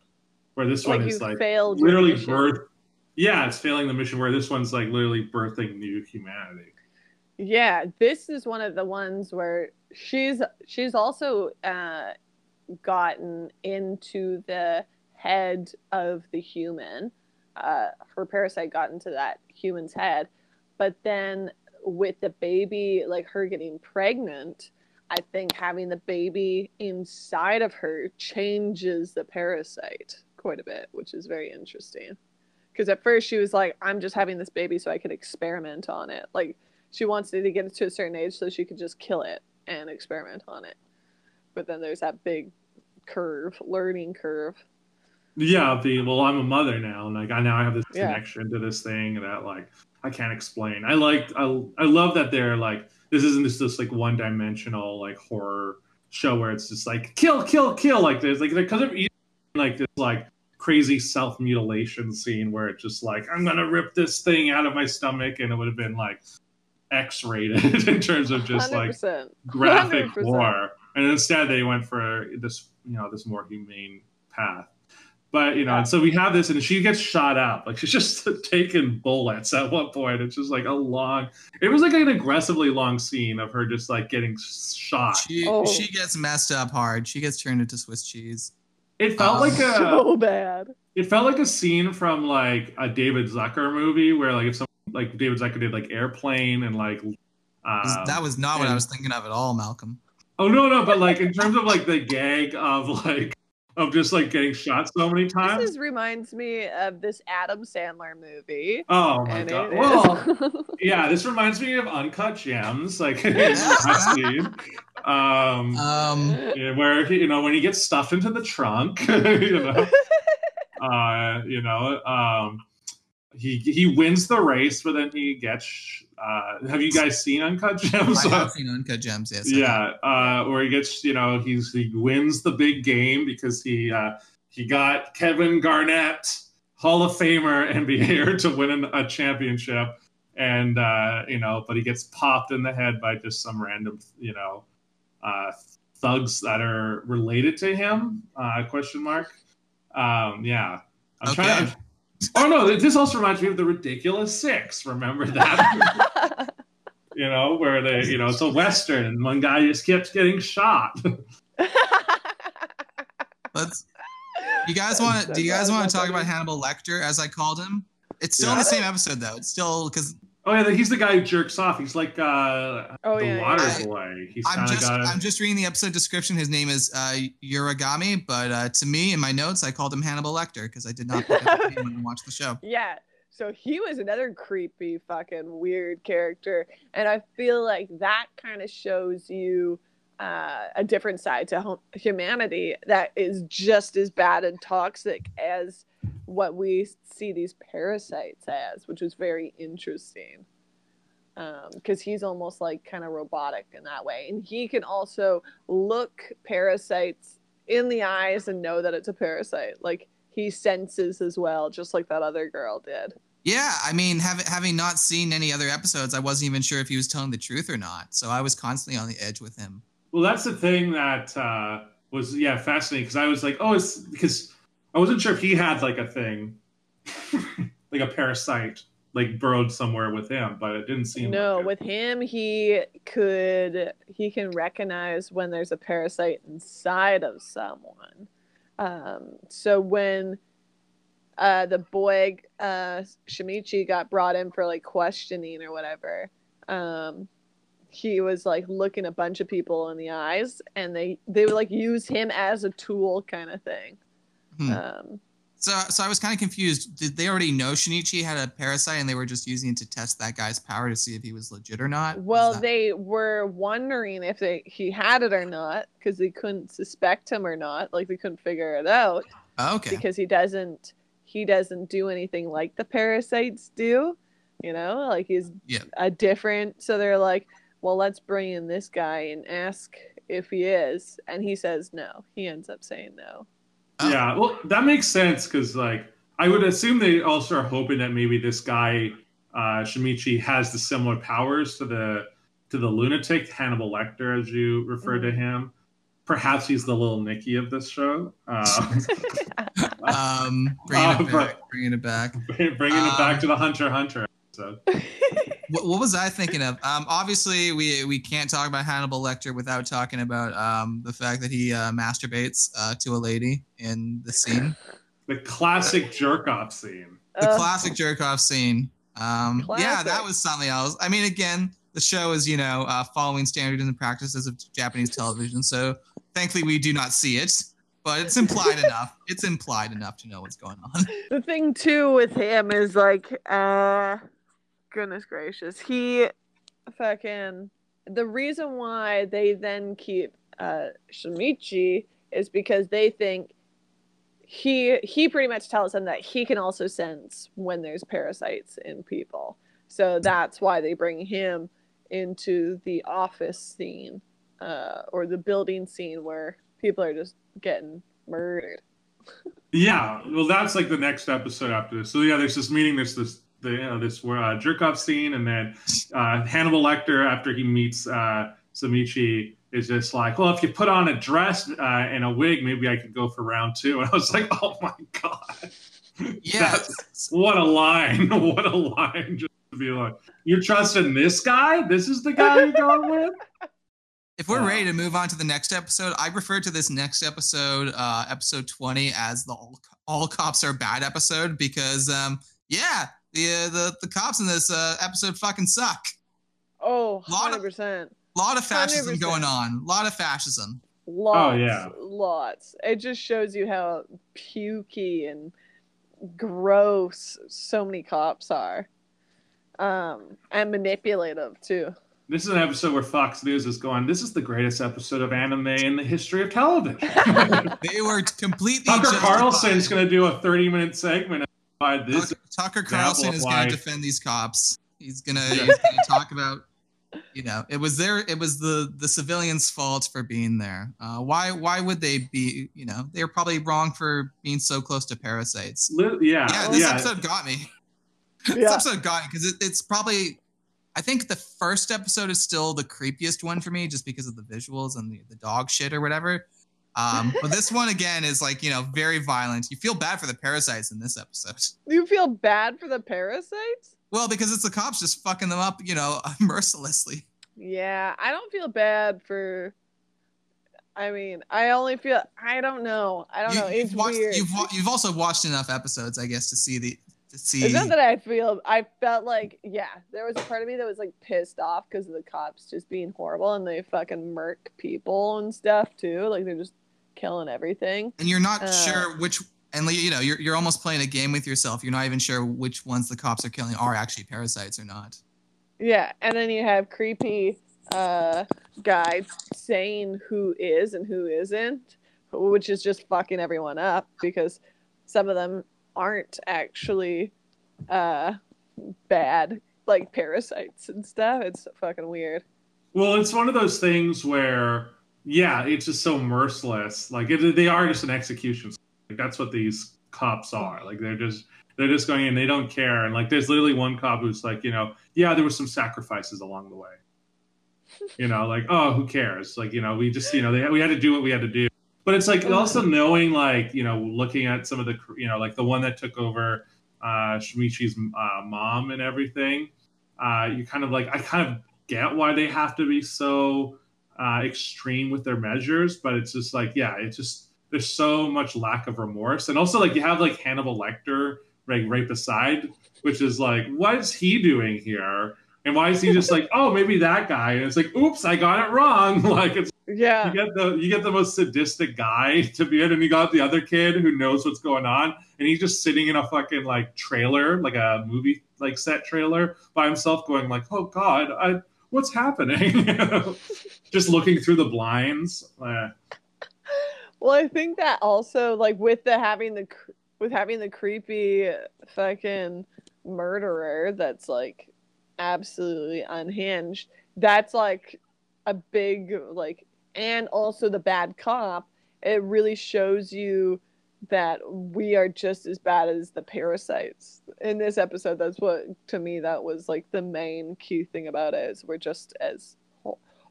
Where this like one is like failed literally birth. Yeah, it's failing the mission. Where this one's like literally birthing new humanity. Yeah, this is one of the ones where she's she's also uh, gotten into the head of the human. Uh, her parasite got into that human's head, but then with the baby, like her getting pregnant, I think having the baby inside of her changes the parasite quite a bit, which is very interesting. Because at first she was like, "I'm just having this baby so I could experiment on it," like she wants it to get it to a certain age so she could just kill it and experiment on it. But then there's that big curve, learning curve. Yeah, the well, I'm a mother now, and like I now I have this Yeah. connection to this thing that like I can't explain. I like I I love that they're like this isn't just this like one dimensional like horror show where it's just like kill kill kill like this like because of like this like crazy self mutilation scene where it's just like I'm gonna rip this thing out of my stomach and it would have been like X rated [LAUGHS] in terms of just like 100%. graphic 100%. war, and instead they went for this, you know, this more humane path. But you know, Yeah. and so we have this, and she gets shot up. Like she's just [LAUGHS] taking bullets at one point. It's just like a long. It was like an aggressively long scene of her just like getting shot. She Oh. she gets messed up hard. She gets turned into Swiss cheese. It felt Um, like a. [LAUGHS] So bad. It felt like a scene from like a David Zucker movie where like if some like David Zucker did like Airplane and like. Um, that was not what I was thinking of at all, Malcolm. Oh no, no, but like in terms of like the gag of like of just like getting shot so many times. This is, reminds me of this Adam Sandler movie. oh my and god. Well, [LAUGHS] yeah, this reminds me of Uncut Gems, like [LAUGHS] scene. Um, Um, where he, you know when he gets stuffed into the trunk, [LAUGHS] you know, uh, you know, um, he he wins the race, but then he gets. Uh, have you guys seen Uncut Gems? [LAUGHS] I have seen Uncut Gems. Yes. Yeah, uh, where he gets, you know, he's he wins the big game because he uh, he got Kevin Garnett, Hall of Famer [LAUGHS] NBA to win an, a championship, and uh, you know, but he gets popped in the head by just some random, you know, uh, thugs that are related to him? Uh, question mark. Um, yeah, I'm Okay. trying. To, [LAUGHS] oh no, this also reminds me of the Ridiculous Six. Remember that? [LAUGHS] you know, where they, you know, it's a western, and one guy just kept getting shot. [LAUGHS] Let's. You guys want to? Do you guys want to talk about Hannibal Lecter, as I called him? It's still in the same episode though. It's still because oh yeah, he's the guy who jerks off. He's like uh, Oh, the yeah, yeah. water I- boy. He's I'm just got. I'm just reading the episode description. His name is uh, Uragami, but uh, to me in my notes I called him Hannibal Lecter because I did not pick up the name when I watched the show. [LAUGHS] Yeah. So he was another creepy, fucking weird character. And I feel like that kind of shows you uh, a different side to hum- humanity that is just as bad and toxic as what we see these parasites as, which was very interesting. Because he's almost like kind of robotic in that way. And he can also look parasites in the eyes and know that it's a parasite. Like he senses as well, just like that other girl did. Yeah, I mean, having having not seen any other episodes, I wasn't even sure if he was telling the truth or not. So I was constantly on the edge with him. Well, that's the thing that uh, was yeah fascinating because I was like, oh, it's because I wasn't sure if he had like a thing, [LAUGHS] like a parasite, like burrowed somewhere with him, but it didn't seem. No, like it. with him, he could he can recognize when there's a parasite inside of someone. Um, so when uh, the boy uh, Shinichi got brought in for like questioning or whatever, um, he was like looking a bunch of people in the eyes, and they they would like use him as a tool, kind of thing. Hmm. Um, So, so I was kind of confused. Did they already know Shinichi had a parasite, and they were just using it to test that guy's power to see if he was legit or not? Well, that- they were wondering if they he had it or not because they couldn't suspect him or not. Like they couldn't figure it out Oh, okay. because he doesn't he doesn't do anything like the parasites do. You know, like he's Yeah. a different. So they're like, well, let's bring in this guy and ask if he is. And he says no. He ends up saying no. Oh. Yeah, well, that makes sense because, like, I would assume they also are hoping that maybe this guy, uh, Shinichi, has the similar powers to the to the lunatic Hannibal Lecter, as you refer to him. Perhaps he's the little Nicky of this show. [LAUGHS] [LAUGHS] Uh, Um, bringing Uh, it back. Bringing it back. [LAUGHS] bringing it back to the Hunter Hunter. episode. What, what was I thinking of? Um, obviously, we we can't talk about Hannibal Lecter without talking about um, the fact that he uh, masturbates uh, to a lady in the scene, The classic jerk off scene. the Ugh. classic jerk off scene. Um, yeah, that was something else. I mean, again, the show is you know uh, following standards and practices of Japanese television, so thankfully we do not see it, but it's implied [LAUGHS] enough. It's implied enough to know what's going on. the thing too with him is like uh goodness gracious he fucking the reason why they then keep uh Shinichi is because they think he he pretty much tells them that he can also sense when there's parasites in people so that's why they bring him into the office scene uh or the building scene where people are just getting murdered [LAUGHS] Yeah, well, that's like the next episode after this. So yeah, there's this meeting. There's this the you know this uh, jerk off scene, and then uh, Hannibal Lecter after he meets uh, Shinichi is just like, well, if you put on a dress uh, and a wig, maybe I could go for round two. [LAUGHS] And I was like, oh my god, Yeah, That's- what a line! [LAUGHS] what a line! Just to be like, you're trusting this guy? This is the guy you're going with? [LAUGHS] If we're ready to move on to the next episode, I refer to this next episode, uh, episode 20, as the all, all cops are bad episode because, um, yeah, the, uh, the the cops in this uh, episode fucking suck. oh 100% A lot of fascism 100%. going on. A lot of fascism. Lots, yeah. lots. It just shows you how pukey and gross so many cops are, um, and manipulative too. This is an episode where Fox News is going. This is the greatest episode of anime in the history of television. [LAUGHS] They were completely. Tucker justified. Carlson's going to do a 30 minute segment about this. Tucker, Tucker Carlson is going to defend these cops. He's gonna, Yeah. gonna talk about, you know, it was their, it was the the civilians' fault for being there. Uh, why why would they be? You know, they were probably wrong for being so close to parasites. Li- Yeah, Yeah, yeah. this episode got me. This episode got me because it, it's probably, I think the first episode is still the creepiest one for me, just because of the visuals and the, the dog shit or whatever. Um, but this [LAUGHS] one again is like you know very violent. You feel bad for the parasites in this episode. [LAUGHS] You feel bad for the parasites? Well, because it's the cops just fucking them up, you know, [LAUGHS] mercilessly. Yeah, I don't feel bad for. I mean, I only feel. I don't know. I don't know. You, It's have watched, weird. You've, you've also watched enough episodes, I guess, to see the to see. It's not that I feel. I felt like, yeah, there was a part of me that was like pissed off because of the cops just being horrible and they fucking murk people and stuff too. Like they're just killing everything. and you're not uh, sure which, and you know, you're you're almost playing a game with yourself. You're not even sure which ones the cops are killing are actually parasites or not. Yeah, and then you have creepy uh guy saying who is and who isn't, which is just fucking everyone up because some of them aren't actually uh bad like parasites and stuff. It's fucking weird. Well, it's one of those things where, yeah, it's just so merciless. Like it, they are just an execution. Like that's what these cops are. Like they're just they're just going in. They don't care. And like there's literally one cop who's like, you know, yeah, there were some sacrifices along the way. [LAUGHS] You know, like oh, who cares? Like you know, we just you know they we had to do what we had to do. But it's like also knowing like you know looking at some of the you know like the one that took over uh Shinichi's uh, mom and everything. Uh, you kind of like I kind of get why they have to be so uh, extreme with their measures, but it's just like, yeah, it's just there's so much lack of remorse, and also like you have like Hannibal Lecter right right beside, which is like, what is he doing here? And why is he just like, oh, maybe that guy? And it's like, oops, I got it wrong. [LAUGHS] like it's Yeah. you get the you get the most sadistic guy [LAUGHS] to be it, and you got the other kid who knows what's going on, and he's just sitting in a fucking like trailer, like a movie like set trailer by himself, going like, "Oh God, I what's happening?" [LAUGHS] just looking through the blinds. Uh, Well, I think that also like with the having the with having the creepy fucking murderer that's like absolutely unhinged. that's like a big like and also the bad cop it really shows you that we are just as bad as the parasites in this episode that's what to me that was like the main key thing about it is we're just as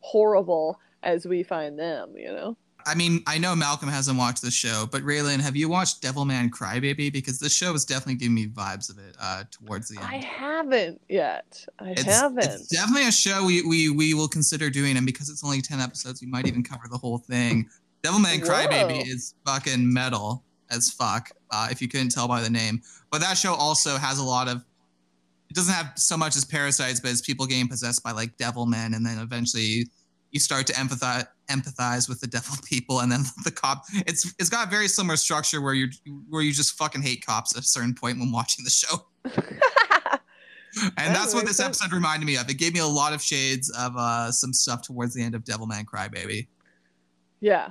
horrible as we find them you know I mean, I know Malcolm hasn't watched the show, but Raylan, have you watched Devilman Crybaby? Because this show is definitely giving me vibes of it uh, towards the end. i haven't yet i it's, haven't it's definitely a show we, we we will consider doing, and because it's only ten episodes, we might even cover the whole thing. Devilman Whoa. Crybaby is fucking metal as fuck. Uh, if you couldn't tell by the name, but that show also has a lot of. It doesn't have so much as parasites, but as people getting possessed by like devil men, and then eventually you start to empathize empathize with the devil [LAUGHS] people, and then the cop. It's it's got a very similar structure where you where you just fucking hate cops at a certain point when watching the show. [LAUGHS] And That that's what this sense. episode reminded me of. It gave me a lot of shades of uh, some stuff towards the end of Devilman Crybaby. Yeah.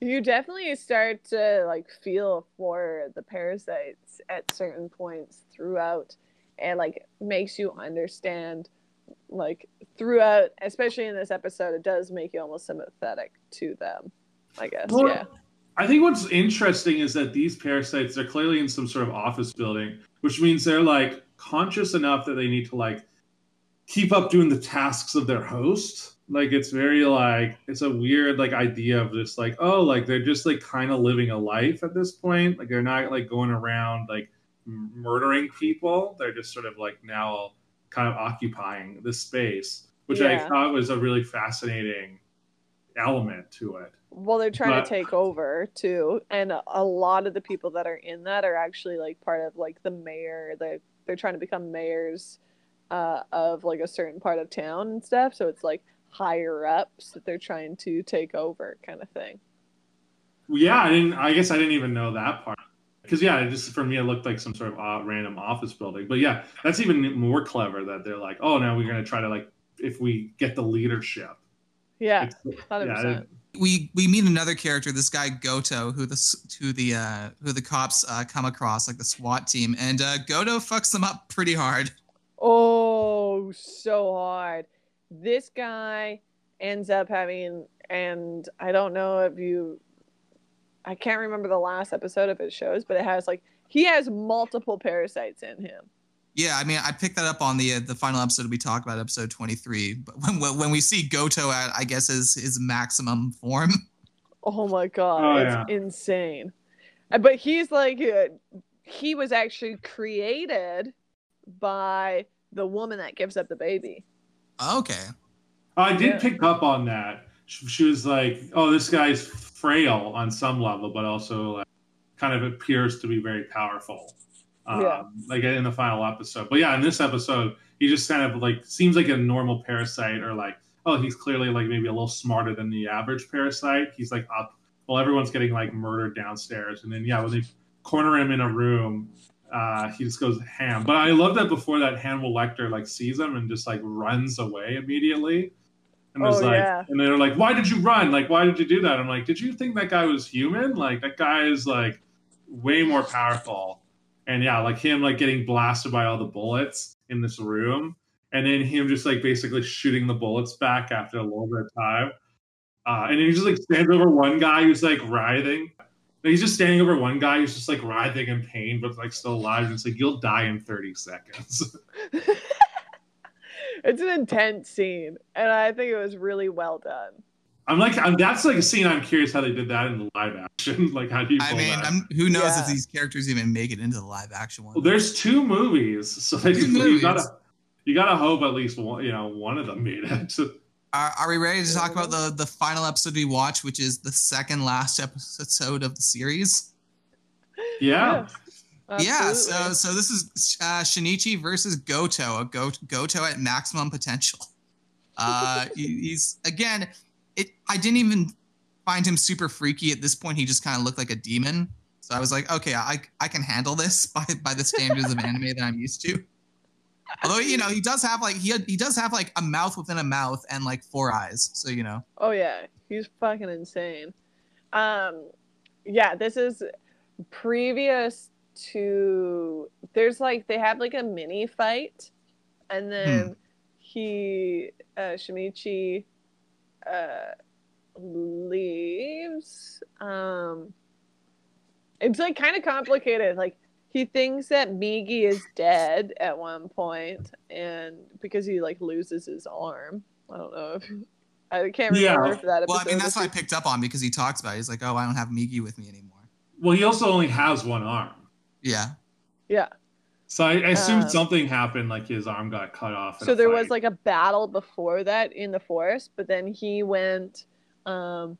You definitely start to like feel for the parasites at certain points throughout and like makes you understand like throughout especially in this episode it does make you almost sympathetic to them I guess Well, yeah I think what's interesting is that these parasites are clearly in some sort of office building, which means they're like conscious enough that they need to like keep up doing the tasks of their host. Like it's very like it's a weird like idea of just like oh like they're just like kind of living a life at this point. Like they're not like going around like murdering people. They're just sort of like now kind of occupying this space, which I thought was a really fascinating element to it. well they're trying But- to take over too and a- a lot of the people that are in that are actually like part of like the mayor they they're trying to become mayors uh, of like a certain part of town and stuff so it's like higher ups that they're trying to take over kind of thing Yeah, I didn't. I guess I didn't even know that part. Because yeah, it just for me it looked like some sort of uh, random office building. But yeah, that's even more clever that they're like, oh, now we're gonna try to like if we get the leadership. yeah It's- 100%. yeah, We we meet another character, this guy Goto, who the s- who the uh, who the cops uh, come across, like the SWAT team, and uh, Goto fucks them up pretty hard. oh so hard this guy ends up having and i don't know if you i can't remember the last episode of his shows but it has like he has multiple parasites in him Yeah, I mean, I picked that up on the uh, the final episode we talked about, episode twenty three. But when when when we see Goto at, I guess his his maximum form. [LAUGHS] Oh my god, Oh, it's yeah. insane. Uh, But he's like, uh, he was actually created by the woman that gives up the baby. Okay. I did Yeah. pick up on that. She, was like, oh, this guy's frail on some level, but also like, kind of appears to be very powerful. Um, Yeah. Like in the final episode. But yeah, in this episode, he just kind of like seems like a normal parasite or like, oh, he's clearly like maybe a little smarter than the average parasite. He's like up while everyone's getting like murdered downstairs. And then, yeah, when they corner him in a room, uh, he just goes ham. But I love that before that Hannibal Lecter like sees him and just like runs away immediately. And was Oh, like, yeah. and they're like, "Why did you run? Like, why did you do that?" I'm like, "Did you think that guy was human? Like, that guy is like way more powerful." And yeah, like him like getting blasted by all the bullets in this room, and then him just like basically shooting the bullets back after a little bit of time. Uh, and then he just like stands over one guy who's like writhing. And he's just standing over one guy who's just like writhing in pain, but like still alive. And it's like you'll die in 30 seconds. [LAUGHS] it's an intense scene, and I think it was really well done. I'm like, I'm, that's like a scene. I'm curious how they did that in the live action. [LAUGHS] like, how do you? I pull mean, that? I'm, who knows Yeah. if these characters even make it into the live action one? Well, there's two movies, so like, Two [LAUGHS] you movies. gotta you gotta hope at least one, you know one of them made it. [LAUGHS] Are, are we ready to talk about the the final episode we watched, which is the second last episode of the series? yeah, Yeah. So so this is uh, Shinichi versus Goto, a Go- Goto at maximum potential. [LAUGHS] Uh, he's again. It. I didn't even find him super freaky at this point. He just kind of looked like a demon. So I was like, okay, I I can handle this [LAUGHS] by by the standards of anime that I'm used to. Although you know he does have like he he does have like a mouth within a mouth and like four eyes. So you know. Oh yeah, he's fucking insane. Um, yeah, this is previous to. There's like they have like a mini fight, and then he uh, Shinichi uh, leaves. Um, it's like kind of complicated. Like he thinks that Migi is dead at one point, and because he like loses his arm. I don't know if I can't Yeah. remember if that. Well, I mean, that's what I picked up on because he talks about it. He's like, oh, I don't have Migi with me anymore. Well, he also only has one arm. Yeah. Yeah. So I, I assumed Uh, something happened, like his arm got cut off. so a there was like a battle before that in the forest but then he went um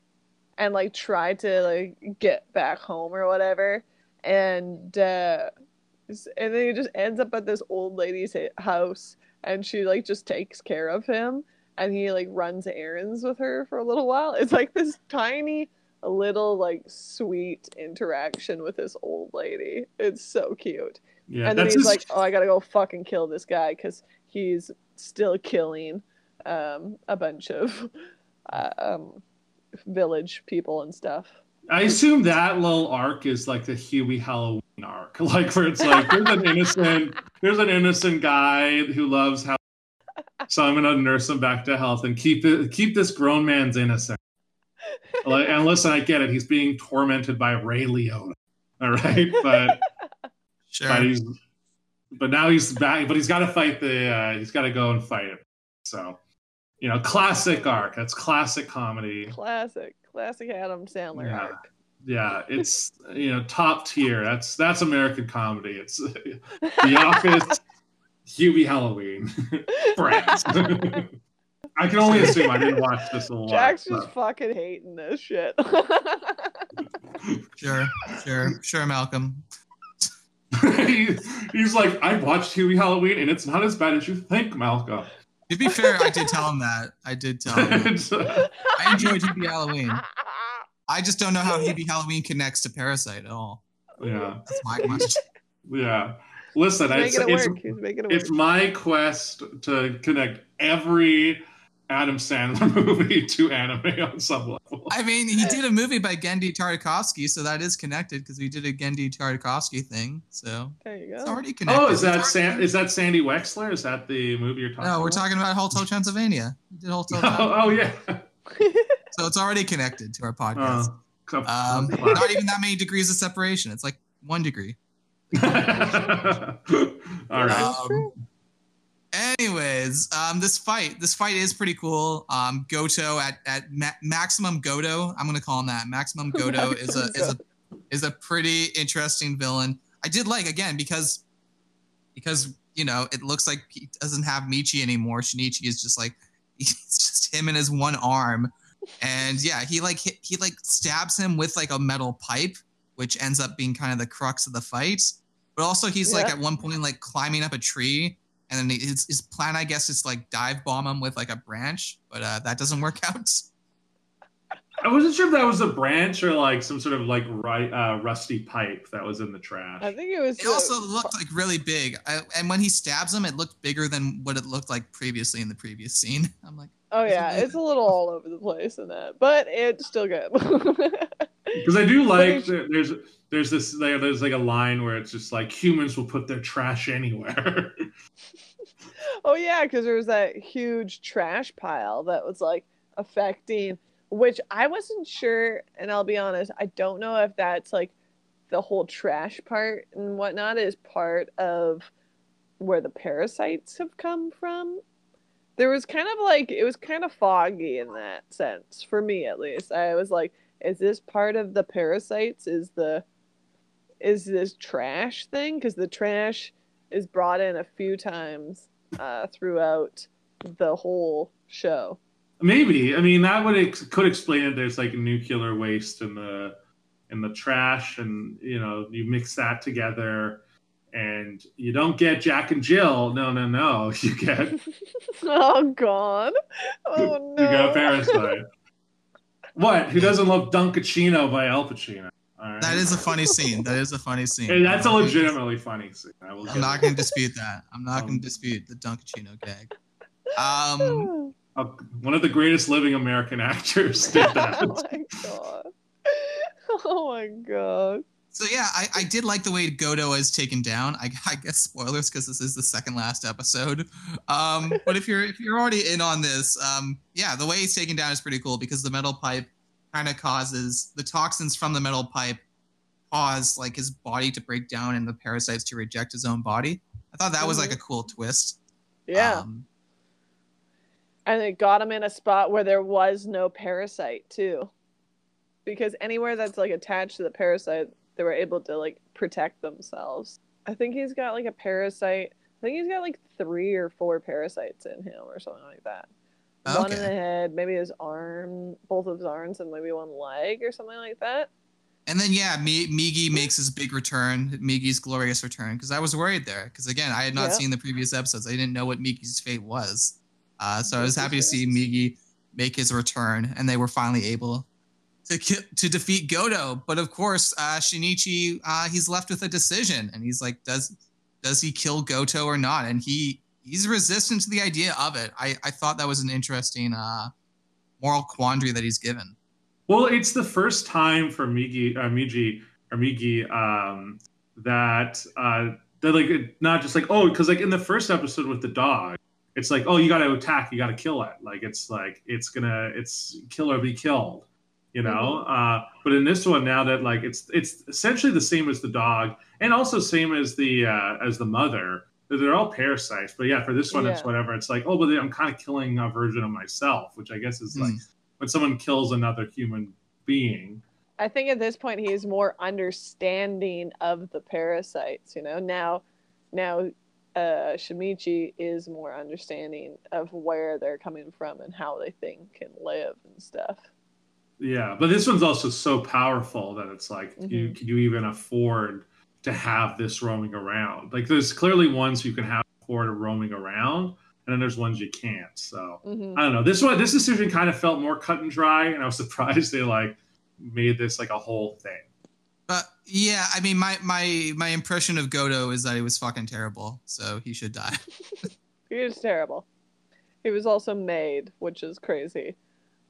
and like tried to like get back home or whatever and uh and then he just ends up at this old lady's house and she like just takes care of him and he like runs errands with her for a little while it's like this tiny little like sweet interaction with this old lady it's so cute yeah, and then he's his- like, "Oh, I gotta go fucking kill this guy because he's still killing um, a bunch of [LAUGHS] uh, um, village people and stuff." I assume that little arc is like the Hubie Halloween arc, [LAUGHS] like where it's like there's an innocent, there's an innocent guy who loves how, [LAUGHS] so I'm gonna nurse him back to health and keep it, keep this grown man's innocent. Like, and listen, I get it; he's being tormented by Ray Liotta, all right, but [LAUGHS] Sure. but he's, but now he's back, but he's got to fight the, uh, he's got to go and fight him. So, you know, classic arc. That's classic comedy. Classic, classic Adam Sandler Yeah. arc. Yeah, it's you know top tier. That's that's American comedy. It's [LAUGHS] The Office, Hubie Halloween, [LAUGHS] Friends. I can only assume I didn't watch this [LAUGHS] a lot. Jack's just but- fucking hating this shit. [LAUGHS] Sure. Sure. Sure, Malcolm. He- [LAUGHS] he's like, I watched Hubie Halloween, and it's not as bad as you think, Malcolm. To be fair, I did tell him that. I did tell him. I enjoyed Hubie Halloween. I just don't know how Hubie Halloween connects to Parasyte at all. yeah, That's my question. yeah. Listen, it's, it it's, work. It it's my quest to connect every Adam Sandler [LAUGHS] movie to anime on some level. I mean, he did a movie by Genndy Tartakovsky, so that is connected because we did a Genndy Tartakovsky thing. So There you it's go. already connected. Oh, is that San- is that Sandy Wexler? Is that the movie you're talking No, about? we're talking about Hotel Transylvania. He did Hotel [LAUGHS] oh, oh, yeah. [LAUGHS] So it's already connected to our podcast. Oh, come Um, not even that many degrees of separation. It's like one degree. All right. Um, true. Anyways, um, this fight, this fight is pretty cool. Um, Goto at at ma- maximum Goto, I'm gonna call him that. Maximum [LAUGHS] Goto is a is a is a pretty interesting villain. I did like again because because you know it looks like he doesn't have Migi anymore. Shinichi is just like [LAUGHS] it's just him and his one arm, and yeah, he like hit, he like stabs him with like a metal pipe, which ends up being kind of the crux of the fight. But also he's like at one point like climbing up a tree, and then his his plan I guess is like dive bomb him with like a branch, but uh, that doesn't work [LAUGHS] out. I wasn't sure if that was a branch or like some sort of like ri- uh, rusty pipe that was in the trash. I think it was. It the- also looked like really big, I, and when he stabs him, it looked bigger than what it looked like previously in the previous scene. [LAUGHS] I'm like, Oh yeah, bit- it's a little all over the place in that, but it's still good. [LAUGHS] Because I do [LAUGHS] like there's- there's this there's like a line where it's just like humans will put their trash anywhere. [LAUGHS] oh yeah, because there was that huge trash pile that was like affecting, which I wasn't sure, and I'll be honest, I don't know if that's like the whole trash part and whatnot is part of where the parasites have come from. There was kind of like it was kind of foggy in that sense for me at least. I was like, is this part of the parasites? Is the is this trash thing? Because the trash is brought in a few times uh, throughout the whole show. Maybe I mean that would ex- could explain it. There's like nuclear waste in the in the trash, and you know you mix that together, and you don't get Jack and Jill. No, no, no. [LAUGHS] You get [LAUGHS] oh God! Oh no! [LAUGHS] you got Parasyte. What? Who doesn't love Dunkachino by Al Pacino? All right. that is a funny scene. That is a funny scene. Hey, that's a legitimately funny scene. I will. I'm not going to dispute that. I'm not going Um, to dispute the Dunkachino gag. [LAUGHS] Um, Uh, one of the greatest living American actors did that. [LAUGHS] oh my God! Oh my God! So yeah, I, I did like the way Goto is taken down. I, [LAUGHS] I guess spoilers because this is the second last episode. Um, [LAUGHS] but if you're if you're already in on this, um, yeah, the way he's taken down is pretty cool because the metal pipe kind of causes the toxins from the metal pipe cause like his body to break down and the parasites to reject his own body. I thought that was like a cool twist. Yeah. Um, and it got him in a spot where there was no parasite too. Because anywhere that's like attached to the parasite, they were able to like protect themselves. I think he's got like a parasite. I think he's got like three or four parasites in him or something like that. One in the head, maybe his arm, both of his arms, and maybe one leg or something like that. And then yeah, Mi- Migi makes his big return, Migi's glorious return, because I was worried there, because again, I had not seen the previous episodes. I didn't know what Migi's fate was, uh, so I was happy to see. Migi make his return, and they were finally able to to defeat Goto. But of course, uh, Shinichi, uh, he's left with a decision, and he's like, does does he kill Goto or not? And he he's resistant to the idea of it. I I thought that was an interesting uh, moral quandary that he's given. Well, it's the first time for Migi, uh, Migi or Migi um, that uh, that like not just like oh because like in the first episode with the dog, it's like oh you got to attack, you got to kill it. Like it's like it's gonna it's kill or be killed, you know. Uh, but in this one now that like it's it's essentially the same as the dog and also same as the uh, as the mother. They're all parasites, but yeah, for this one it's whatever. It's like oh, but I'm kind of killing a version of myself, which I guess is like Mm. when someone kills another human being. I think at this point he is more understanding of the parasites. You know, now, now, uh, Shinichi is more understanding of where they're coming from and how they think and live and stuff. Yeah, but this one's also so powerful that it's like, you, Mhm. can you even afford to have this roaming around? Like, there's clearly ones you can have afford roaming around, and then there's ones you can't. So hmm I don't know. This one, this decision kind of felt more cut and dry, and I was [LAUGHS] surprised they like made this like a whole thing. But yeah, I mean, my my my impression of Goto is that he was fucking terrible, so he should die. [LAUGHS] [LAUGHS] He was terrible. He was also made, which is crazy.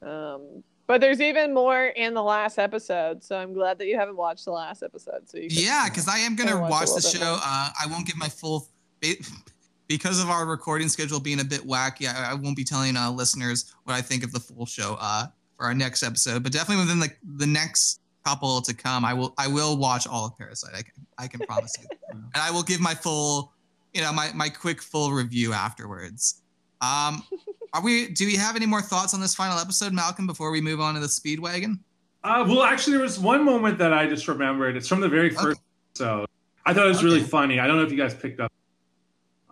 Um, but there's even more in the last episode, so I'm glad that you haven't watched the last episode. So yeah, because I am gonna watch watch the show. Uh, I won't give my full [LAUGHS] because of our recording schedule being a bit wacky. I, I won't be telling uh, listeners what I think of the full show uh, for our next episode, but definitely within the the next couple to come, I will I will watch all of Parasyte. I can I can promise you, [LAUGHS] and I will give my full, you know, my my quick full review afterwards. Um, [LAUGHS] are we? Do we have any more thoughts on this final episode, Malcolm? Before we move on to the Speedwagon? Uh, well, actually, there was one moment that I just remembered. It's from the very first episode. I thought it was really funny. I don't know if you guys picked up,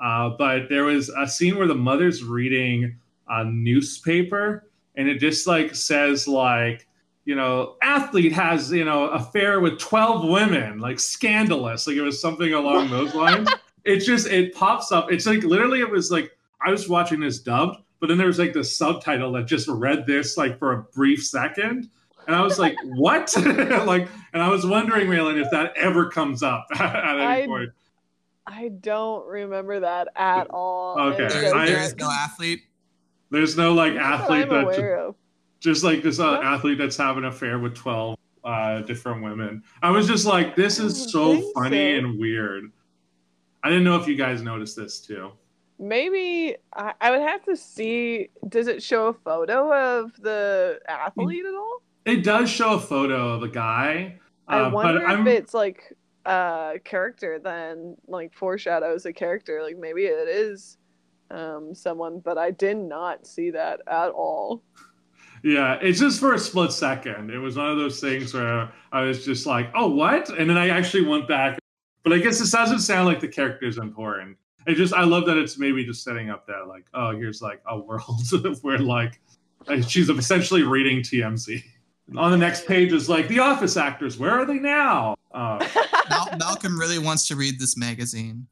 uh, but there was a scene where the mother's reading a newspaper, and it just like says like, you know, athlete has you know affair with twelve women, like scandalous. Like it was something along those lines. [LAUGHS] It just it pops up. It's like literally it was like I was watching this dubbed, but then there was like the subtitle that just read this like for a brief second. And I was like, [LAUGHS] what? [LAUGHS] like, and I was wondering, Raylan, if that ever comes up [LAUGHS] at any I- point. I don't remember that at all. Okay. and I- there is no athlete. There's no like not that athlete I'm that of. just like this uh, athlete that's having an affair with 12 uh, different women. I was just like, this is so funny so. and weird. I didn't know if you guys noticed this too. Maybe I, I would have to see. Does it show a photo of the athlete at all? It does show a photo of a guy, I uh, wonder but if I'm it's like a character then like foreshadows a character. Like maybe it is um someone, but I did not see that at all. Yeah, it's just for a split second. It was one of those things where I was just like, "Oh, what?" And then I actually went back. But I guess this doesn't sound like the character is important. It just I love that it's maybe just setting up that like, oh, here's like a world [LAUGHS] where like uh, she's essentially reading TMZ. On the next page is like the office actors. Where are they now? Uh, Mal- Malcolm really wants to read this magazine.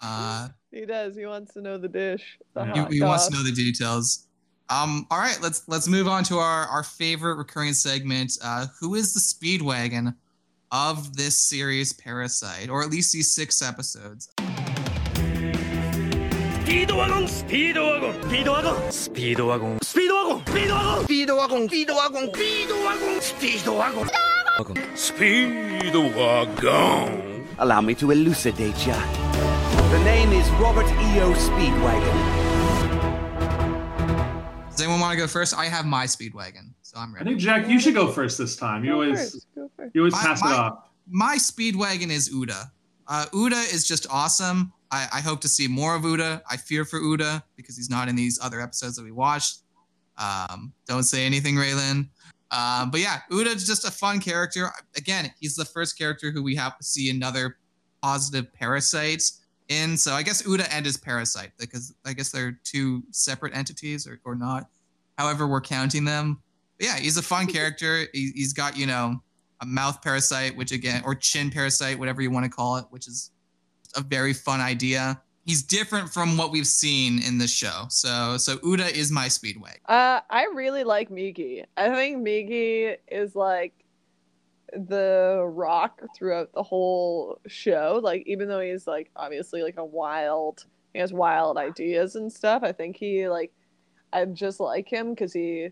Uh, he does. He wants to know the dish. The Yeah. he, he wants to know the details. Um, all right, let's let's move on to our our favorite recurring segment. Uh, who is the speedwagon of this series, Parasyte, or at least these six episodes? スピードワゴンスピードワゴンスピードワゴンスピードワゴンスピードワゴンスピードワゴンスピードワゴンスピードワゴンスピードワゴンスピードワゴンスピードワゴン Speedwagon. Allow me to elucidate ya. The name is Robert E.O. Speedwagon. Does anyone want to go first? I have my Speedwagon, so I'm I ready. think Jack, you should go first this time. You Go always first, go first. you always My- pass my- it off. My Speedwagon is Uda. Uh, Uda is just awesome. I, I hope to see more of Uda. I fear for Uda because he's not in these other episodes that we watched. Um, don't say anything, Raylan. Uh, but yeah, Uda's just a fun character. Again, he's the first character who we have to see another positive parasite in. So I guess Uda and his parasite, because I guess they're two separate entities or, or not. However, we're counting them. But yeah, he's a fun [LAUGHS] character. He, he's got, you know, a mouth parasite, which again, or chin parasite, whatever you want to call it, which is a very fun idea. He's different from what we've seen in this show. So, so Uda is my speedway. Uh, I really like Migi. I think Migi is like the rock throughout the whole show. Like, even though he's like obviously like a wild, he has wild ideas and stuff. I think he like, I just like him because he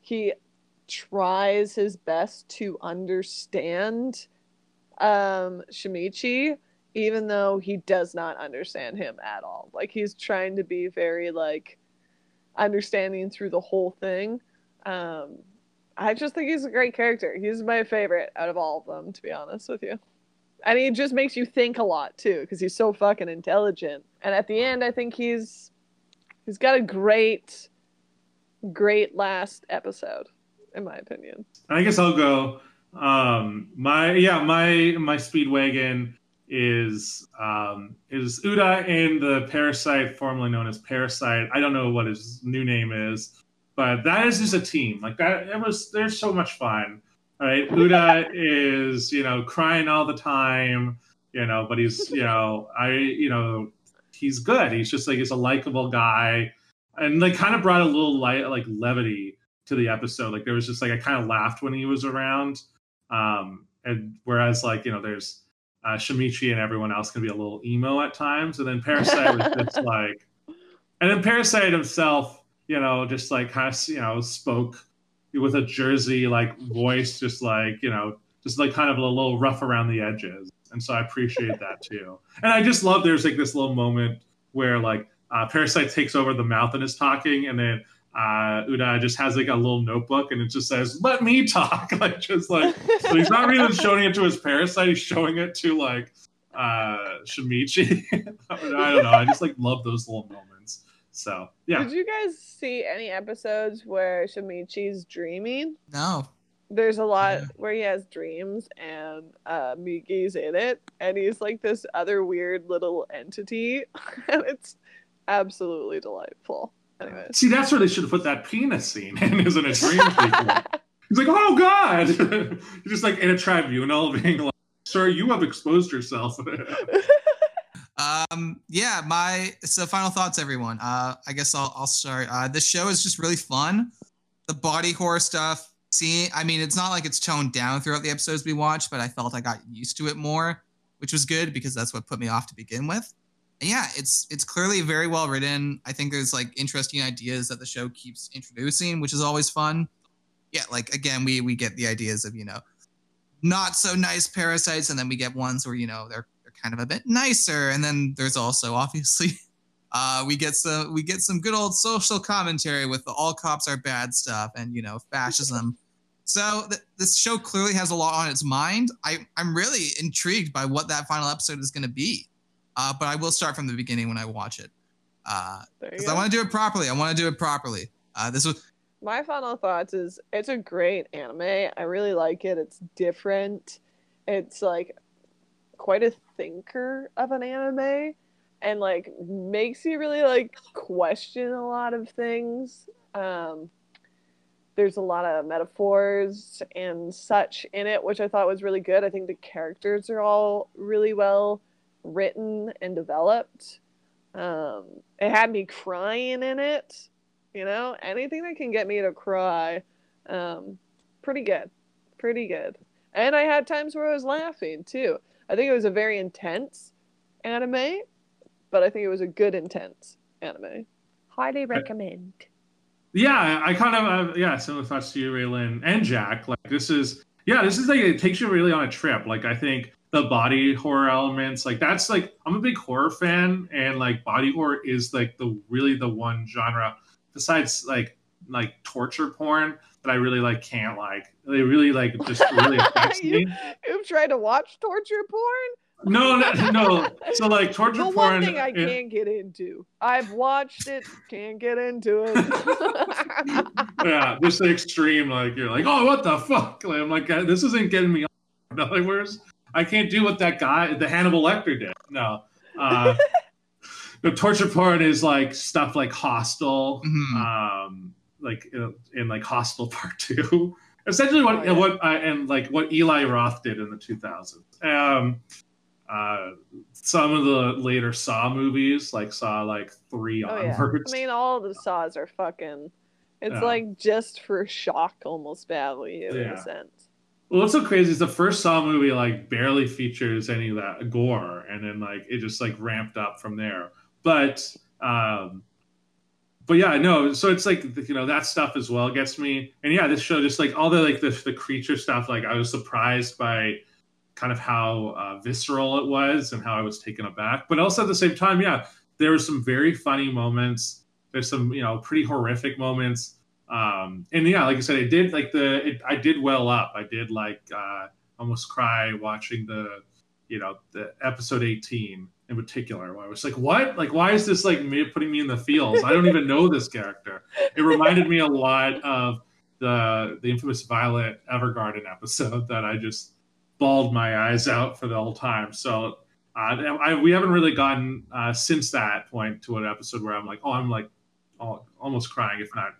he tries his best to understand um Shinichi even though he does not understand him at all. Like he's trying to be very like understanding through the whole thing. Um, I just think he's a great character. He's my favorite out of all of them, to be honest with you. And he just makes you think a lot too, because he's so fucking intelligent. And at the end, I think he's he's got a great, great last episode, in my opinion. I guess I'll go. Um, my yeah, my my Speedwagon is um, is Uda and the Parasite, formerly known as Parasite. I don't know what his new name is, but that is just a team. Like that, it was. They're so much fun. All right, [LAUGHS] Uda is you know crying all the time, you know, but he's you know I you know he's good. He's just like he's a likable guy, and like kind of brought a little light like levity to the episode. Like there was just like I kind of laughed when he was around. Um, and whereas like you know there's uh, Shinichi and everyone else can be a little emo at times, and then Parasite was [LAUGHS] just like, and then Parasite himself, you know, just like kind of you know spoke with a Jersey like voice, just like you know, just like kind of a little rough around the edges, and so I appreciate that too. And I just love there's like this little moment where like uh, Parasite takes over the mouth and is talking, and then uh, Uda just has like a little notebook and it just says, let me talk. [LAUGHS] like, just like, so he's not really showing it to his parasite, he's showing it to like uh, Shinichi. [LAUGHS] I don't know. I just like love those little moments. So, yeah. Did you guys see any episodes where Shinichi's dreaming? No. There's a lot Yeah. where he has dreams and uh, Migi's in it, and he's like this other weird little entity, [LAUGHS] and it's absolutely delightful. Anyway. See, that's where they should have put that penis scene in, isn't it? Dream sequence. [LAUGHS] He's like, oh God. [LAUGHS] He's just like in a tribunal being like, sir, you have exposed yourself. [LAUGHS] Um, yeah, my so final thoughts, everyone. Uh, I guess I'll I'll start. Uh, this show is just really fun. The body horror stuff. See, I mean, it's not like it's toned down throughout the episodes we watched, but I felt I got used to it more, which was good because that's what put me off to begin with. Yeah, it's it's clearly very well written. I think there's like interesting ideas that the show keeps introducing, which is always fun. Yeah, like again, we we get the ideas of you know not so nice parasites, and then we get ones where you know they're they're kind of a bit nicer, and then there's also [LAUGHS] obviously uh, we get some we get some good old social commentary with the all cops are bad stuff and you know fascism. So th- this show clearly has a lot on its mind. I I'm really intrigued by what that final episode is going to be, uh, but I will start from the beginning when I watch it. Uh, because go. I want to do it properly. I want to do it properly. Uh, this was My final thoughts is it's a great anime. I really like it. It's different. It's like quite a thinker of an anime and like makes you really like question a lot of things. Um there's a lot of metaphors and such in it, which I thought was really good. I think the characters are all really well written and developed. Um, it had me crying in it you know anything that can get me to cry um pretty good pretty good and i had times where i was laughing too i think it was a very intense anime but i think it was a good intense anime highly recommend yeah, I kind of uh, yeah, similar thoughts to you, Raylan and Jack. Like this is yeah, this is like it takes you really on a trip. Like I think the body horror elements, like that's like I'm a big horror fan, and like body horror is like the really the one genre besides like like torture porn that I really like can't like. They really like just really [LAUGHS] affects me. you, you've tried to watch torture porn? No, no, no. So like [LAUGHS] torture the porn. one thing I it- can't get into. I've watched it, can't get into it. [LAUGHS] yeah, just the extreme. Like you're like, oh, what the fuck? Like, I'm like, this isn't getting me. Words, I can't do what that guy, the Hannibal Lecter, did. No. Uh, [LAUGHS] the torture porn is like stuff like Hostel, Mhm. um, like in, in like Hostel Part [LAUGHS] Two. Essentially, what Oh, yeah. what uh, and like what Eli Roth did in the 2000s. Um, uh, some of the later Saw movies, like Saw like three oh yeah. I mean, all the saws are fucking. It's Yeah. like just for shock, almost badly in Yeah. a sense. Well, what's so crazy is the first Saw movie like barely features any of that gore, and then like it just like ramped up from there. But um, but yeah, no. So it's like you know that stuff as well gets me, and yeah, this show just like all the like the the creature stuff. Like I was surprised by kind of how uh, visceral it was and how I was taken aback, but also at the same time, yeah, there were some very funny moments. There's some you know pretty horrific moments um and yeah like i said it did like the it, i did well up. I did like uh almost cry watching the you know the episode 18 in particular where i was like what? Like why is this like me putting me in the feels i don't even know this character. It reminded me a lot of the the infamous violet evergarden episode that i just bawled my eyes out for the whole time. So uh, I, we haven't really gotten uh, since that point to an episode where I'm like, oh, I'm like al- almost crying, if not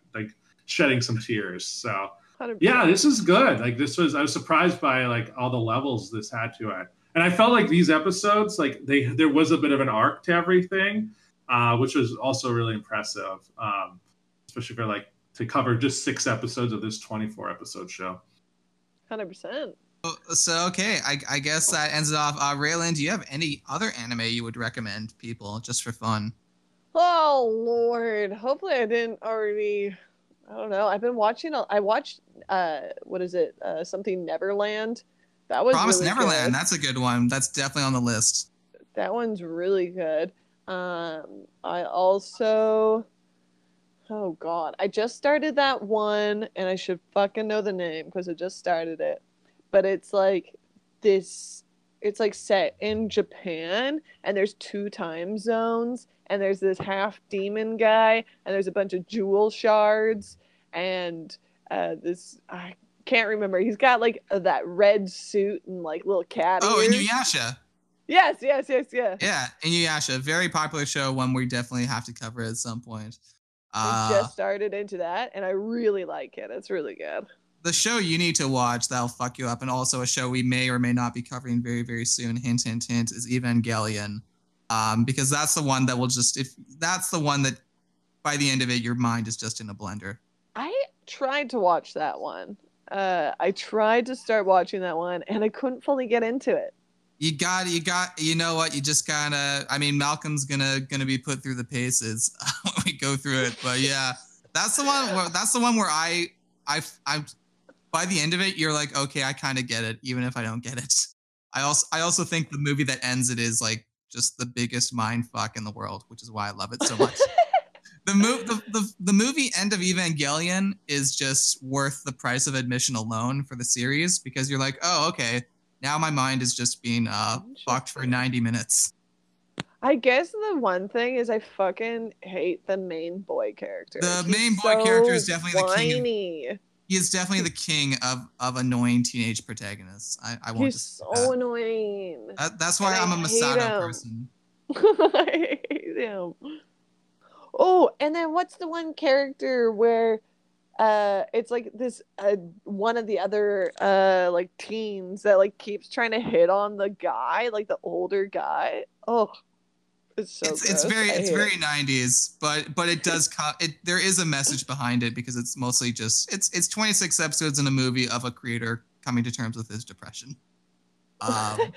shedding some tears. So 100%. yeah, this is good. Like this was I was surprised by like all the levels this had to it. And I felt like these episodes, like they there was a bit of an arc to everything, uh, which was also really impressive. Um, especially for like to cover just six episodes of this 24 episode show. Hundred percent. So okay, I, I guess that ends it off. Uh, Raylan, do you have any other anime you would recommend people just for fun? Oh Lord! Hopefully, I didn't already. I don't know. I've been watching. I watched. Uh, what is it? Uh, something Neverland. That was Promise really Neverland. good. That's a good one. That's definitely on the list. That one's really good. Um, I also. Oh God! I just started that one, and I should fucking know the name because I just started it. But it's like this. It's like set in Japan, and there's two time zones, and there's this half demon guy, and there's a bunch of jewel shards, and uh, this I can't remember. He's got like that red suit and like little cat Oh, ears. Inuyasha. Yes, yes, yes, yes. Yeah, Inuyasha. Very popular show. One we definitely have to cover at some point. I Uh, just started into that, and I really like it. It's really good. the show you need to watch that'll fuck you up, and also a show we may or may not be covering very, very soon. Hint, hint, hint. Is Evangelion, um, because that's the one that will just if that's the one that by the end of it your mind is just in a blender. I tried to watch that one. Uh, I tried to start watching that one, and I couldn't fully get into it. You got, you got, you know what? You just gotta. I mean, Malcolm's gonna gonna be put through the paces [LAUGHS] when we go through it, but yeah, that's the one. Where, that's the one where I, I, I. By the end of it, you're like, okay, I kind of get it, even if I don't get it. I also, I also think the movie that ends it is like just the biggest mind fuck in the world, which is why I love it so much. [LAUGHS] the, move, the, the the movie end of Evangelion is just worth the price of admission alone for the series because you're like, oh, okay, now my mind is just being uh fucked for 90 minutes. I guess the one thing is I fucking hate the main boy character. The He's main boy character is so definitely the king of- whiny. He is definitely the king of of annoying teenage protagonists. I, I want He's to so that. annoying. That- that's why and I'm a Misato person. [LAUGHS] I hate him. Oh, and then what's the one character where uh it's like this uh one of the other uh like teens that like keeps trying to hit on the guy, like the older guy. Oh, it's so it's it's very I it's very it. 90s, but but it does co- it there is a message behind it because it's mostly just it's it's 26 episodes in a movie of a creator coming to terms with his depression. Um,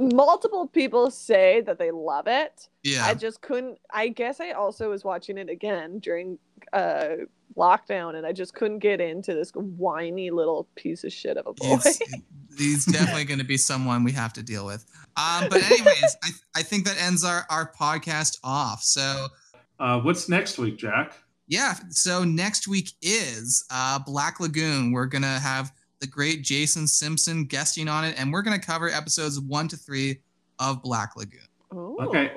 [LAUGHS] multiple people say that they love it. yeah. I just couldn't. I guess I also was watching it again during uh, lockdown, and I just couldn't get into this whiny little piece of shit of a boy. It's, [LAUGHS] he's definitely going to be someone we have to deal with. Um, but anyways, I, I think that ends our, our podcast off. So Uh, what's next week, Jack? yeah, so next week is uh, Black Lagoon. We're going to have the great Jason Simpson guesting on it, and we're going to cover episodes one to three of Black Lagoon. Ooh. Okay.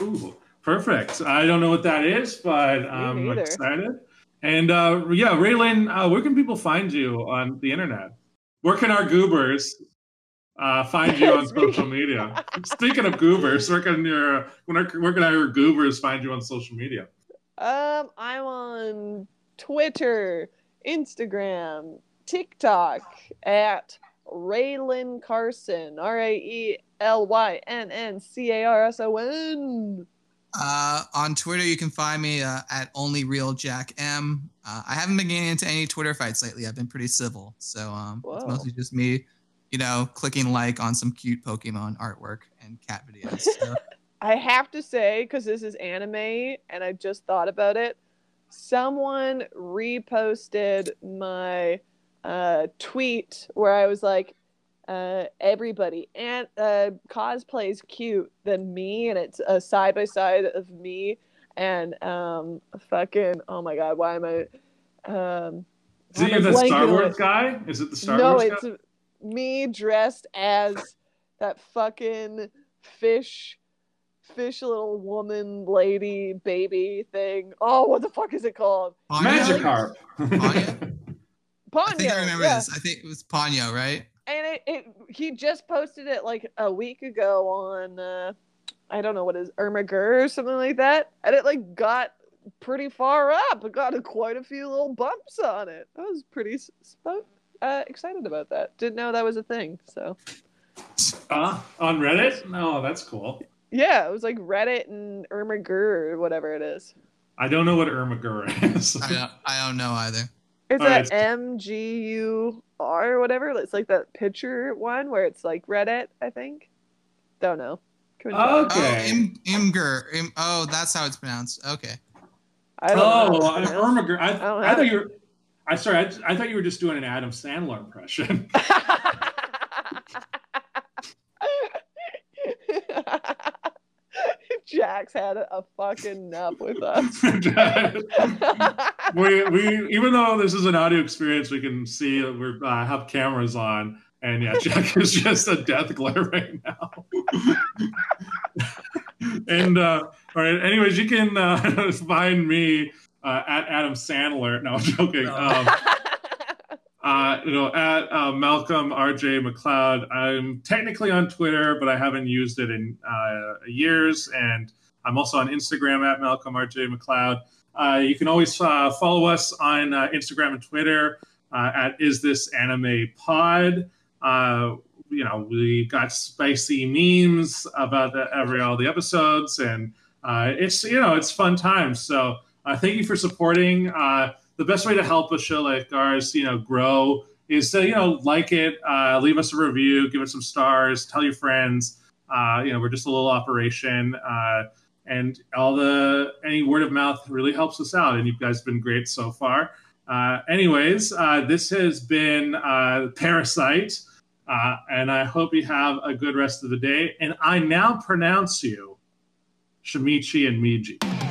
Ooh, perfect. I don't know what that is, but I'm excited. And uh, yeah, Raylan, uh, where can people find you on the internet? Where can our goobers uh, find you on [LAUGHS] social media? Speaking of goobers, where can your where, where can our goobers find you on social media? Um, I'm on Twitter, Instagram, TikTok at Raelynn Carson. R A E L Y N N C A R S O N. Uh, on Twitter, you can find me uh, at only real Jack M. Uh, I haven't been getting into any Twitter fights lately. I've been pretty civil, so um, it's mostly just me, you know, clicking like on some cute Pokemon artwork and cat videos. So, [LAUGHS] I have to say, because this is anime and I just thought about it, someone reposted my uh, tweet where I was like, uh, everybody and uh, cosplays cute than me, and it's a side by side of me and um, fucking oh my god, why am I? Um, Is it I'm the Star Wars guy? Is it the Star no, Wars No, it's guy? me dressed as that fucking fish, fish little woman, lady, baby thing. Oh, what the fuck is it called? Ponyo? Magikarp. Ponyo? Ponyo. I think I remember yeah. this. I think it was Ponyo, right? And it, it, he just posted it like a week ago on, uh, I don't know what is Ermagur or something like that, and it like got pretty far up. It got a, quite a few little bumps on it. I was pretty s- uh, excited about that. Didn't know that was a thing. So Uh, [LAUGHS] on Reddit? No, that's cool. yeah, it was like Reddit and Ermagur or whatever it is. I don't know what Ermagur is. I don't, I don't know either. It's All a right. M G U R or whatever. It's like that picture one where it's like Reddit. I think. Don't know. Couldn't tell you. Okay. Oh, Im, Imgur. Im, oh, that's how it's pronounced. Okay. I don't Oh, how an it's pronounced. I, I thought you were. I sorry. I, I thought you were just doing an Adam Sandler impression. [LAUGHS] Jack's had a fucking nap with [LAUGHS] us. we, we even though this is an audio experience, we can see that we uh, have cameras on, and yeah, Jack [LAUGHS] is just a death glare right now. [LAUGHS] and uh, all right, anyways, you can uh, find me uh, at Adam Sandler. No, I'm joking. Um, uh, you know, at uh, Malcolm RJ McLeod. I'm technically on Twitter, but I haven't used it in uh, years. And I'm also on Instagram at Malcolm RJ McLeod. Uh, you can always uh, follow us on uh, Instagram and Twitter at Is This Anime Pod. You know, we got spicy memes about the, every all the episodes, and it's you know it's fun times. So thank you for supporting. The best way to help a show like ours, you know, grow is to you know like it, uh, leave us a review, give it some stars, tell your friends. Uh, you know, we're just a little operation, uh, and all the any word of mouth really helps us out. And you guys have been great so far. Uh, anyways, uh, this has been uh, Parasyte, uh, and I hope you have a good rest of the day. And I now pronounce you Shinichi and Migi.